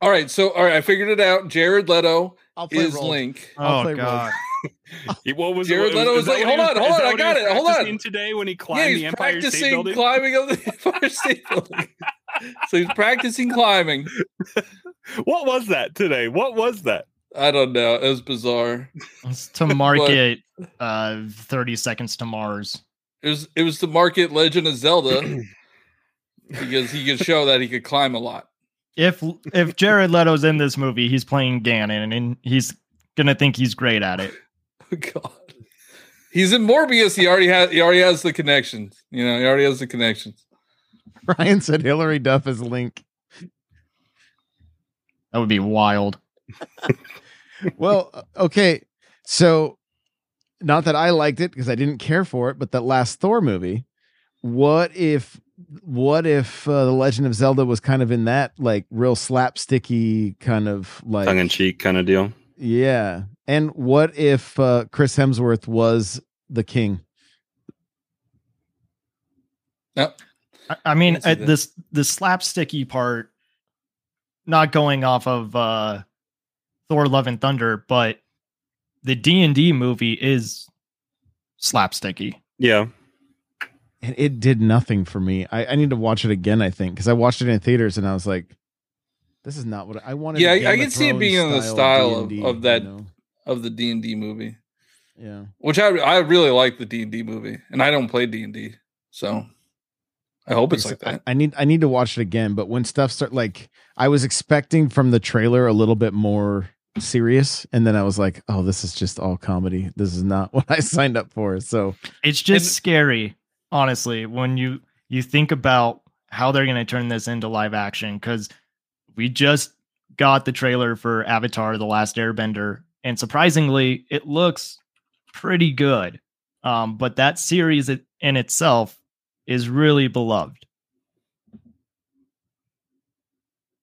all right. So, all right, I figured it out. Jared Leto I'll play is Roald. Link. I'll Oh play (laughs) god. what was Jared it? Leto is that like, hold on, hold on, I got it, hold on. Today when he climbed Yeah, the he's Empire State practicing Building. climbing of the (laughs) Empire State Building. (laughs) so he's practicing climbing. what was that today? What was that? I don't know. It was bizarre. It's to market uh 30 seconds to Mars. It was it was to market Legend of Zelda (clears throat) because he could show that he could climb a lot. If if Jared Leto's in this movie, he's playing Ganon and he's gonna think he's great at it. (laughs) God. He's in Morbius. He already has he already has the connections. You know, he already has the connections. Ryan said Hilary Duff is Link. That would be wild. (laughs) well, uh, okay. So, not that I liked it because I didn't care for it, but that last Thor movie. What if, what if uh, the Legend of Zelda was kind of in that like real slapsticky kind of like Tongue in cheek kind of deal. yeah? And what if uh, Chris Hemsworth was the king? Yep. I, I mean, can see uh, this the slapsticky part, not going off of uh Thor: Love and Thunder, but the D and D movie is slapsticky. Yeah. And it did nothing for me. I, I need to watch it again. I think because I watched it in theaters and I was like, "This is not what I wanted." Yeah, a I, Game I can see it being in the style of, D&D, of that you know? Of the D and D movie, Yeah. which I I really like the D and D movie, and I don't play D and D, so I hope it's like that. I, need I need to watch it again. But when stuff start like I was expecting from the trailer a little bit more serious, and then I was like, "Oh, this is just all comedy. This is not (laughs) what I signed up for." So It's just scary, honestly, when you you think about how they're going to turn this into live action because we just got the trailer for Avatar: The Last Airbender, and surprisingly, it looks pretty good. Um, but that series in itself is really beloved.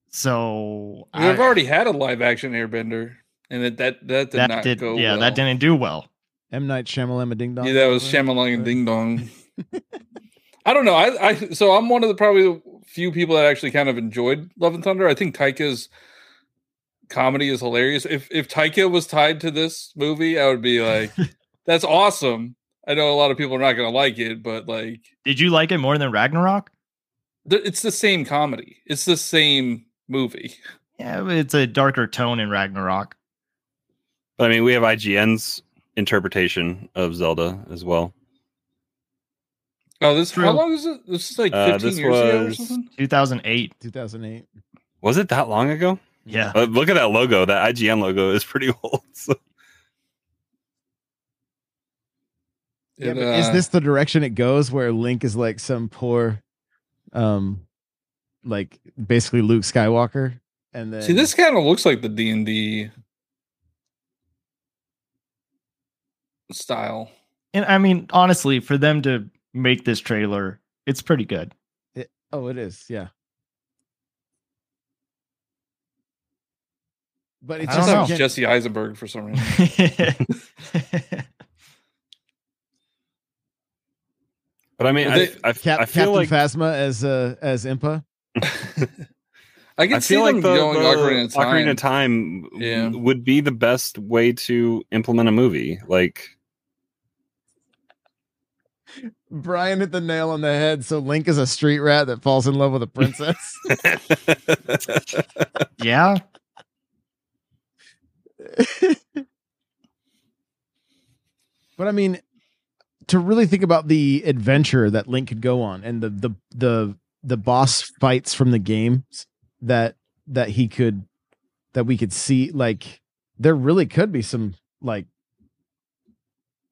So We've I- already had a live action Airbender, and it, that that did that not did go. yeah well. that didn't do well. M Night Shyamalan, Ding Dong. Yeah, that was Shyamalan and Ding Dong. (laughs) I don't know. I, I so I'm one of the probably the few people that actually kind of enjoyed Love and Thunder. I think Taika's comedy is hilarious. If if Taika was tied to this movie, I would be like, (laughs) "That's awesome." I know a lot of people are not going to like it, but like, Did you like it more than Ragnarok? th- it's the same comedy. It's the same movie. Yeah, it's a darker tone in Ragnarok. But I mean, we have IGN's interpretation of Zelda as well. Oh, this True. how long is it? This is like Uh, 15 this years ago or something. 2008. 2008. Was it that long ago? Yeah. Uh, look at that logo. That IGN logo is pretty (laughs) old. So- Yeah, It, but is uh, this the direction it goes where Link is like some poor, um, like basically Luke Skywalker, and then See, this kind of looks like the D and D style. And I mean, honestly, for them to make this trailer, it's pretty good. It, oh, it is, yeah. But it's I just just thought it Jesse Eisenberg for some reason. (laughs) But I mean, Well, I, they- I, Cap- I feel Captain like Phasma as uh as Impa. (laughs) I can I see feel them like the, going the Ocarina of Time. Ocarina of Time Yeah. would be the best way to implement a movie. Like, Brian hit the nail on the head. So Link is a street rat that falls in love with a princess. (laughs) yeah. (laughs) but I mean, to really think about the adventure that Link could go on and the the the the boss fights from the games that that he could that we could see, like there really could be some like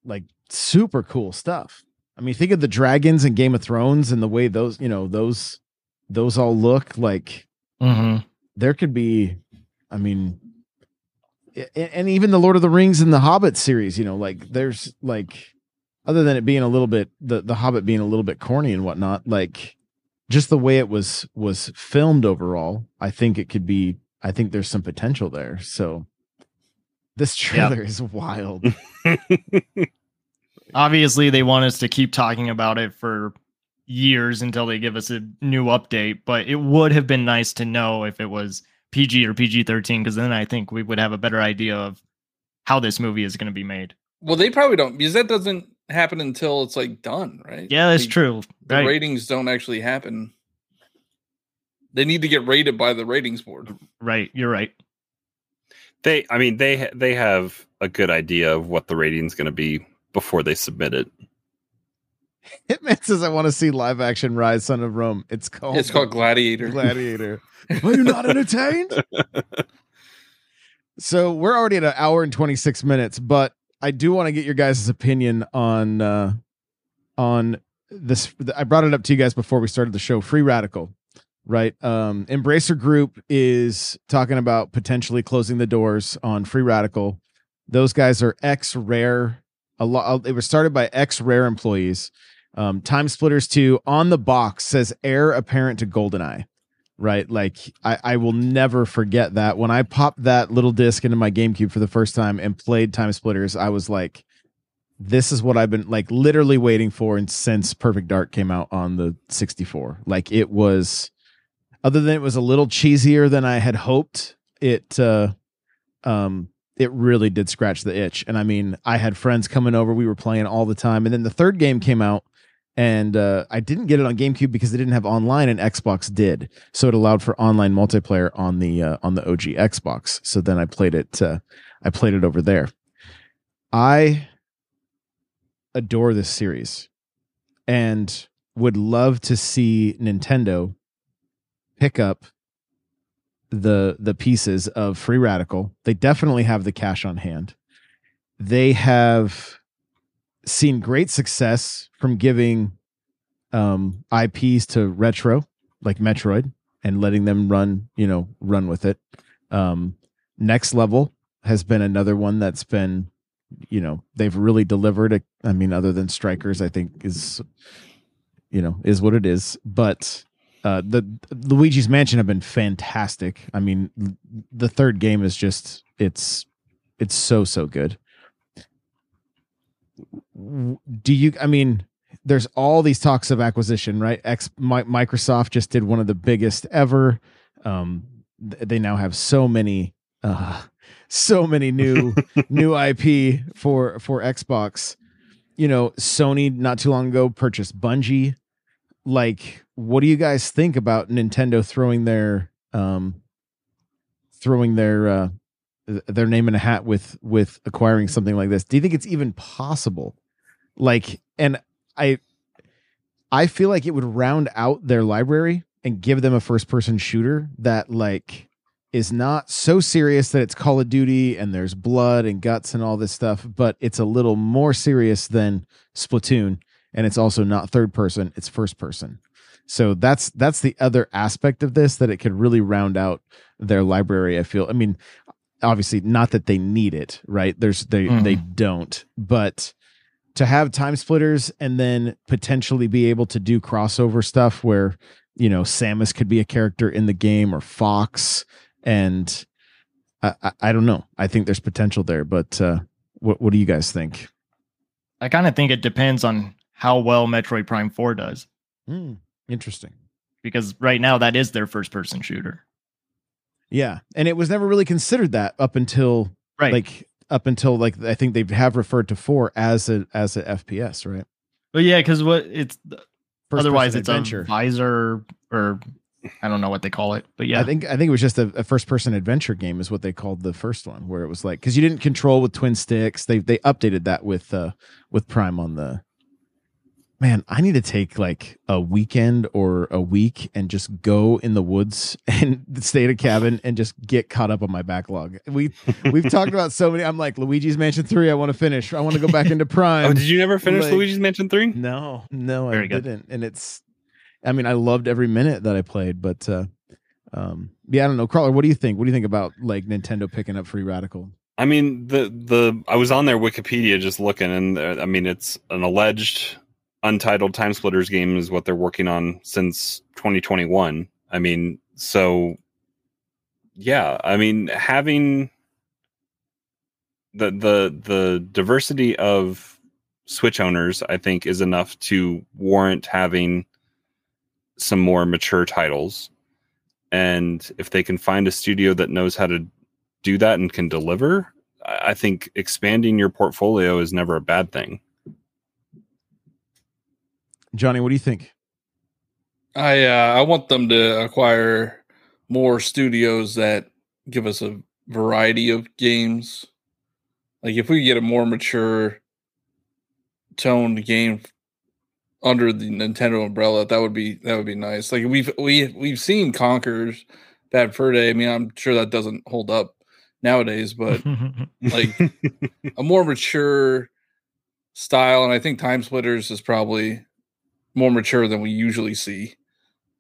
like super cool stuff. I mean, think of the dragons in Game of Thrones and the way those, you know, those those all look like Mm-hmm. there could be i mean a- and even the lord of the rings and the hobbit series you know like there's like other than it being a little bit the the hobbit being a little bit corny and whatnot like just the way it was was filmed overall i think it could be i think there's some potential there. So this trailer is wild. (laughs) Obviously, they want us to keep talking about it for years until they give us a new update, but it would have been nice to know if it was PG or PG 13, because then I think we would have a better idea of how this movie is going to be made. Well, they probably don't because that doesn't happen until it's like done, right? Yeah, that's Like, true. The Right. ratings don't actually happen. They need to get rated by the ratings board. Right. You're right. They, I mean, they they have a good idea of what the rating's going to be before they submit it. (laughs) Hitman says, "I want to see live action Ryse Son of Rome." It's called. It's called Gladiator. (laughs) Gladiator. Are you not entertained? (laughs) so we're already at an hour and 26 minutes, but I do want to get your guys' opinion on uh on this. I brought it up to you guys before we started the show. Free Radical, right? Um, Embracer Group is talking about potentially closing the doors on Free Radical. Those guys are ex Rare. A lot. It was started by ex Rare employees. Um, Time Splitters 2 on the box says heir apparent to GoldenEye right? Like I, I will never forget that when I popped that little disc into my GameCube for the first time and played Time Splitters, I was like, this is what I've been like literally waiting for and since Perfect Dark came out on the 64. Like it was other than it was a little cheesier than I had hoped, it uh um it really did scratch the itch. And I mean, I had friends coming over, we were playing all the time. And then the third game came out and uh, I didn't get it on GameCube because they didn't have online, and Xbox did, so it allowed for online multiplayer on the uh, on the OG Xbox. So then I played it. Uh, I played it over there. I adore this series, and would love to see Nintendo pick up the the pieces of Free Radical. They definitely have the cash on hand. They have seen great success from giving um IPs to retro like Metroid and letting them run, you know, run with it. Um Next Level has been another one that's been you know, they've really delivered a, I mean other than Strikers I think is you know, is what it is, but uh the Luigi's Mansion have been fantastic. I mean the third game is just it's it's so so good. Do you i mean there's all these talks of acquisition right? X, Mi- microsoft just did one of the biggest ever. Um th- they now have so many uh so many new (laughs) new ip for for xbox. You know sony not too long ago purchased bungie like what do you guys think about nintendo throwing their um throwing their uh their name in a hat with with acquiring something like this? Do you think it's even possible? Like and i i feel like it would round out their library and give them a first person shooter that like is not so serious that it's call of duty and there's blood and guts and all this stuff but it's a little more serious than splatoon and it's also not third person it's first person. So that's that's the other aspect of this that it could really round out their library i feel. I mean obviously not that they need it right? There's they Mhm. they don't. But to have time splitters and then potentially be able to do crossover stuff where you know samus could be a character in the game or fox and i i, I don't know. I think there's potential there but uh what what do you guys think? I kind of think it depends on how well Metroid Prime 4 does. Hmm, interesting Because right now that is their first person shooter. Yeah, and it was never really considered that up until Right. like up until like I think they have referred to four as a as a FPS, right? But yeah, because what it's First otherwise it's adventure. a visor or I don't know what they call it. But yeah. I think I think it was just a, a first person adventure game is what they called the first one, where it was like because you didn't control with twin sticks. They they updated that with uh with Prime on the. Man, I need to take like a weekend or a week and just go in the woods (laughs) and stay at a cabin and just get caught up on my backlog. We we've (laughs) talked about so many. I'm like Luigi's Mansion Three. I want to finish. I want to go back into Prime. Oh, did you never finish Like- Luigi's Mansion 3? No, no, Very I good. didn't. And it's, I mean, I loved every minute that I played, but, uh, um, yeah, I don't know. Crawler, what do you think? What do you think about like Nintendo picking up Free Radical? I mean, the the I was on their Wikipedia just looking, and there- I mean, it's an alleged untitled Time Splitters game is what they're working on since 2021. I mean, so yeah, I mean, having the the the diversity of Switch owners, I think, is enough to warrant having some more mature titles. And if they can find a studio that knows how to do that and can deliver, I think expanding your portfolio is never a bad thing. Johnny, what do you think? I uh, I want them to acquire more studios that give us a variety of games. Like if we get a more mature toned game under the Nintendo umbrella, that would be that would be nice. Like we've we we've seen Conker's Bad Fur Day. I mean, I'm sure that doesn't hold up nowadays, but (laughs) like a more mature style, and I think Time Splitters is probably more mature than we usually see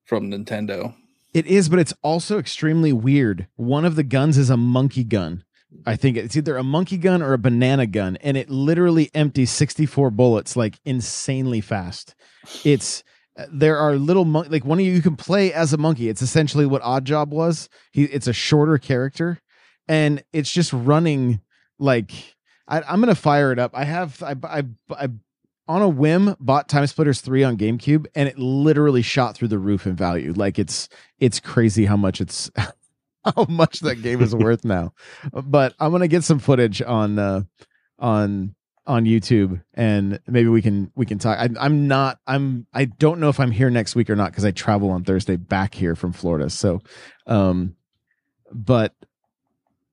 from Nintendo. It is, but it's also extremely weird. One of the guns is a monkey gun. I think it's either a monkey gun or a banana gun, and it literally empties 64 bullets like insanely fast. It's there are little mon- like one of you you can play as a monkey. It's essentially what Oddjob was. He it's a shorter character, and it's just running like I, I'm gonna fire it up. I have I I I on a whim bought Time Splitters 3 on GameCube and it literally shot through the roof in value. Like it's it's crazy how much it's (laughs) how much that game is worth now. But I'm going to get some footage on uh on on YouTube and maybe we can we can talk. I, I'm not I'm I don't know if I'm here next week or not because I travel on Thursday back here from Florida. So um but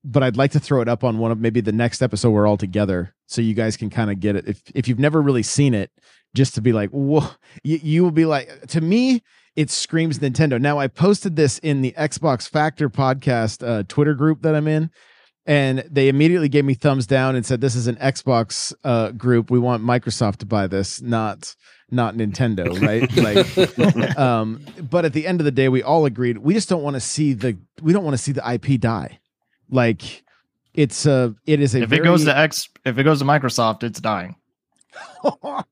but I'd like to throw it up on one of maybe the next episode we're all together so you guys can kind of get it. If if you've never really seen it, just to be like, whoa, you, you will be like, to me, it screams Nintendo. Now I posted this in the Xbox Factor podcast uh, Twitter group that I'm in, and they immediately gave me thumbs down and said this is an Xbox uh, group. We want Microsoft to buy this, not not Nintendo, right? (laughs) like, um, but at the end of the day, we all agreed we just don't want to see the we don't want to see the IP die. Like it's a it is a if very, it goes to X, if it goes to Microsoft, it's dying. wow.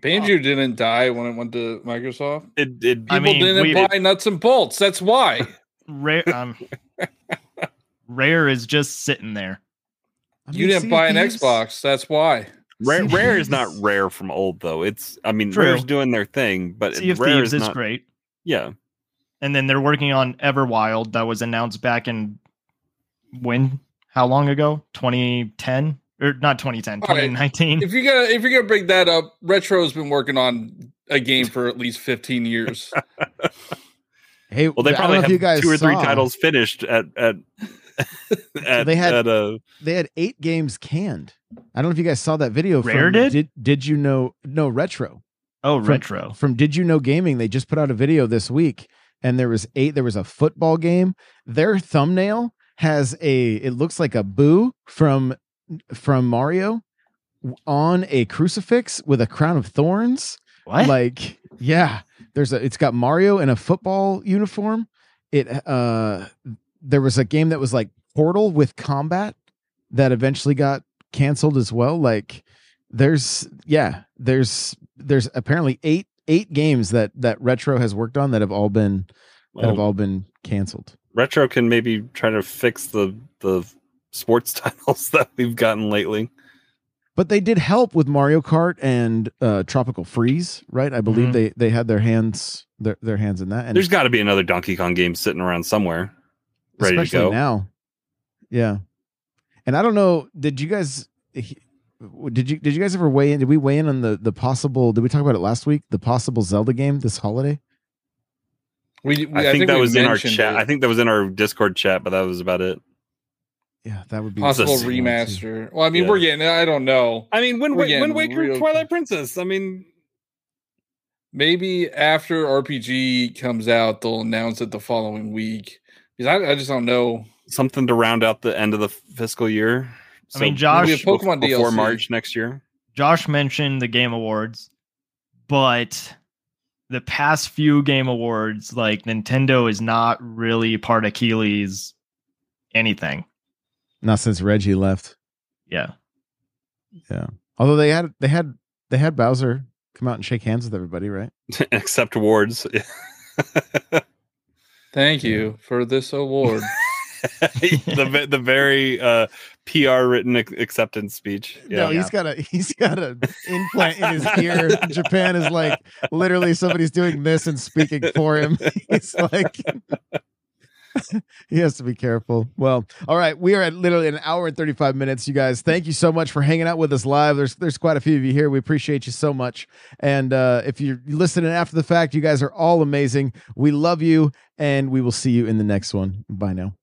Banjo didn't die when it went to Microsoft. It, it People I mean, didn't we- buy nuts and bolts. That's why. (laughs) Rare, um, Rare is just sitting there. you didn't buy an Xbox. That's why. Rare, rare is not rare from old though. It's I mean True. Rare's doing their thing, but Sea of rare Thieves is is not, great, Yeah, and then they're working on Everwild that was announced back in when? How long ago? 2010 or not 2010? All right. 2019. If you're gonna if you're gonna bring that up, Retro's been working on a game for at least 15 years. (laughs) Hey, well they probably have you guys two or three saw. titles finished at at (laughs) at, they had- at uh, They had eight games canned. I don't know if you guys saw that video. Rare from, did? did did you know? No, retro. oh, from- retro. from Did You Know Gaming. They just put out a video this week, and there was eight. There was a football game. Their thumbnail has a. It looks like a boo from from Mario on a crucifix with a crown of thorns. What? Like, yeah, there's a. It's got Mario in a football uniform. It uh, there was a game that was like Portal with combat that eventually got canceled as well. Like, there's yeah, there's there's apparently eight eight games that that retro has worked on that have all been that have all been canceled. retro can maybe try to fix the the sports (laughs) titles that we've gotten lately. But they did help with Mario Kart and uh Tropical Freeze, right? I believe Mhm. they they had their hands their their hands in that. And There's got to be another Donkey Kong game sitting around somewhere, ready to especially go. now. Yeah. And I don't know, did you guys did you did you guys ever weigh in? Did we weigh in on the the possible? Did we talk about it last week? The possible Zelda game this holiday? We, we I, think that we was in our chat. it. I think that was in our Discord chat, but that was about it. Yeah, that would be possible Just- remaster. Well, I mean, Yeah. we're getting. I don't know. I mean, when We're when Waker, real- Twilight Princess. I mean, Maybe after RPG comes out, they'll announce it the following week. Because I, I just don't know. something to round out the end of the fiscal year. I mean, Josh- We have Pokemon before DLC. March next year. Josh mentioned the Game Awards, but the past few Game Awards, like Nintendo is not really part of Keighley's anything. Not since Reggie left. Yeah. Yeah. Although they had they had they had Bowser come out and shake hands with everybody, right? (laughs) Except awards. (laughs) Thank you for this award. (laughs) the the very uh, PR written acceptance speech. Yeah. No, he's got a he's got an implant in his ear. (laughs) Japan is like literally somebody's doing this and speaking for him. (laughs) He's like (laughs) he has to be careful. Well, all right, we are at literally an hour and 35 minutes, you guys. Thank you so much for hanging out with us live. There's there's quite a few of you here. We appreciate you so much. And uh, if you're listening after the fact, you guys are all amazing. We love you, and we will see you in the next one. Bye now.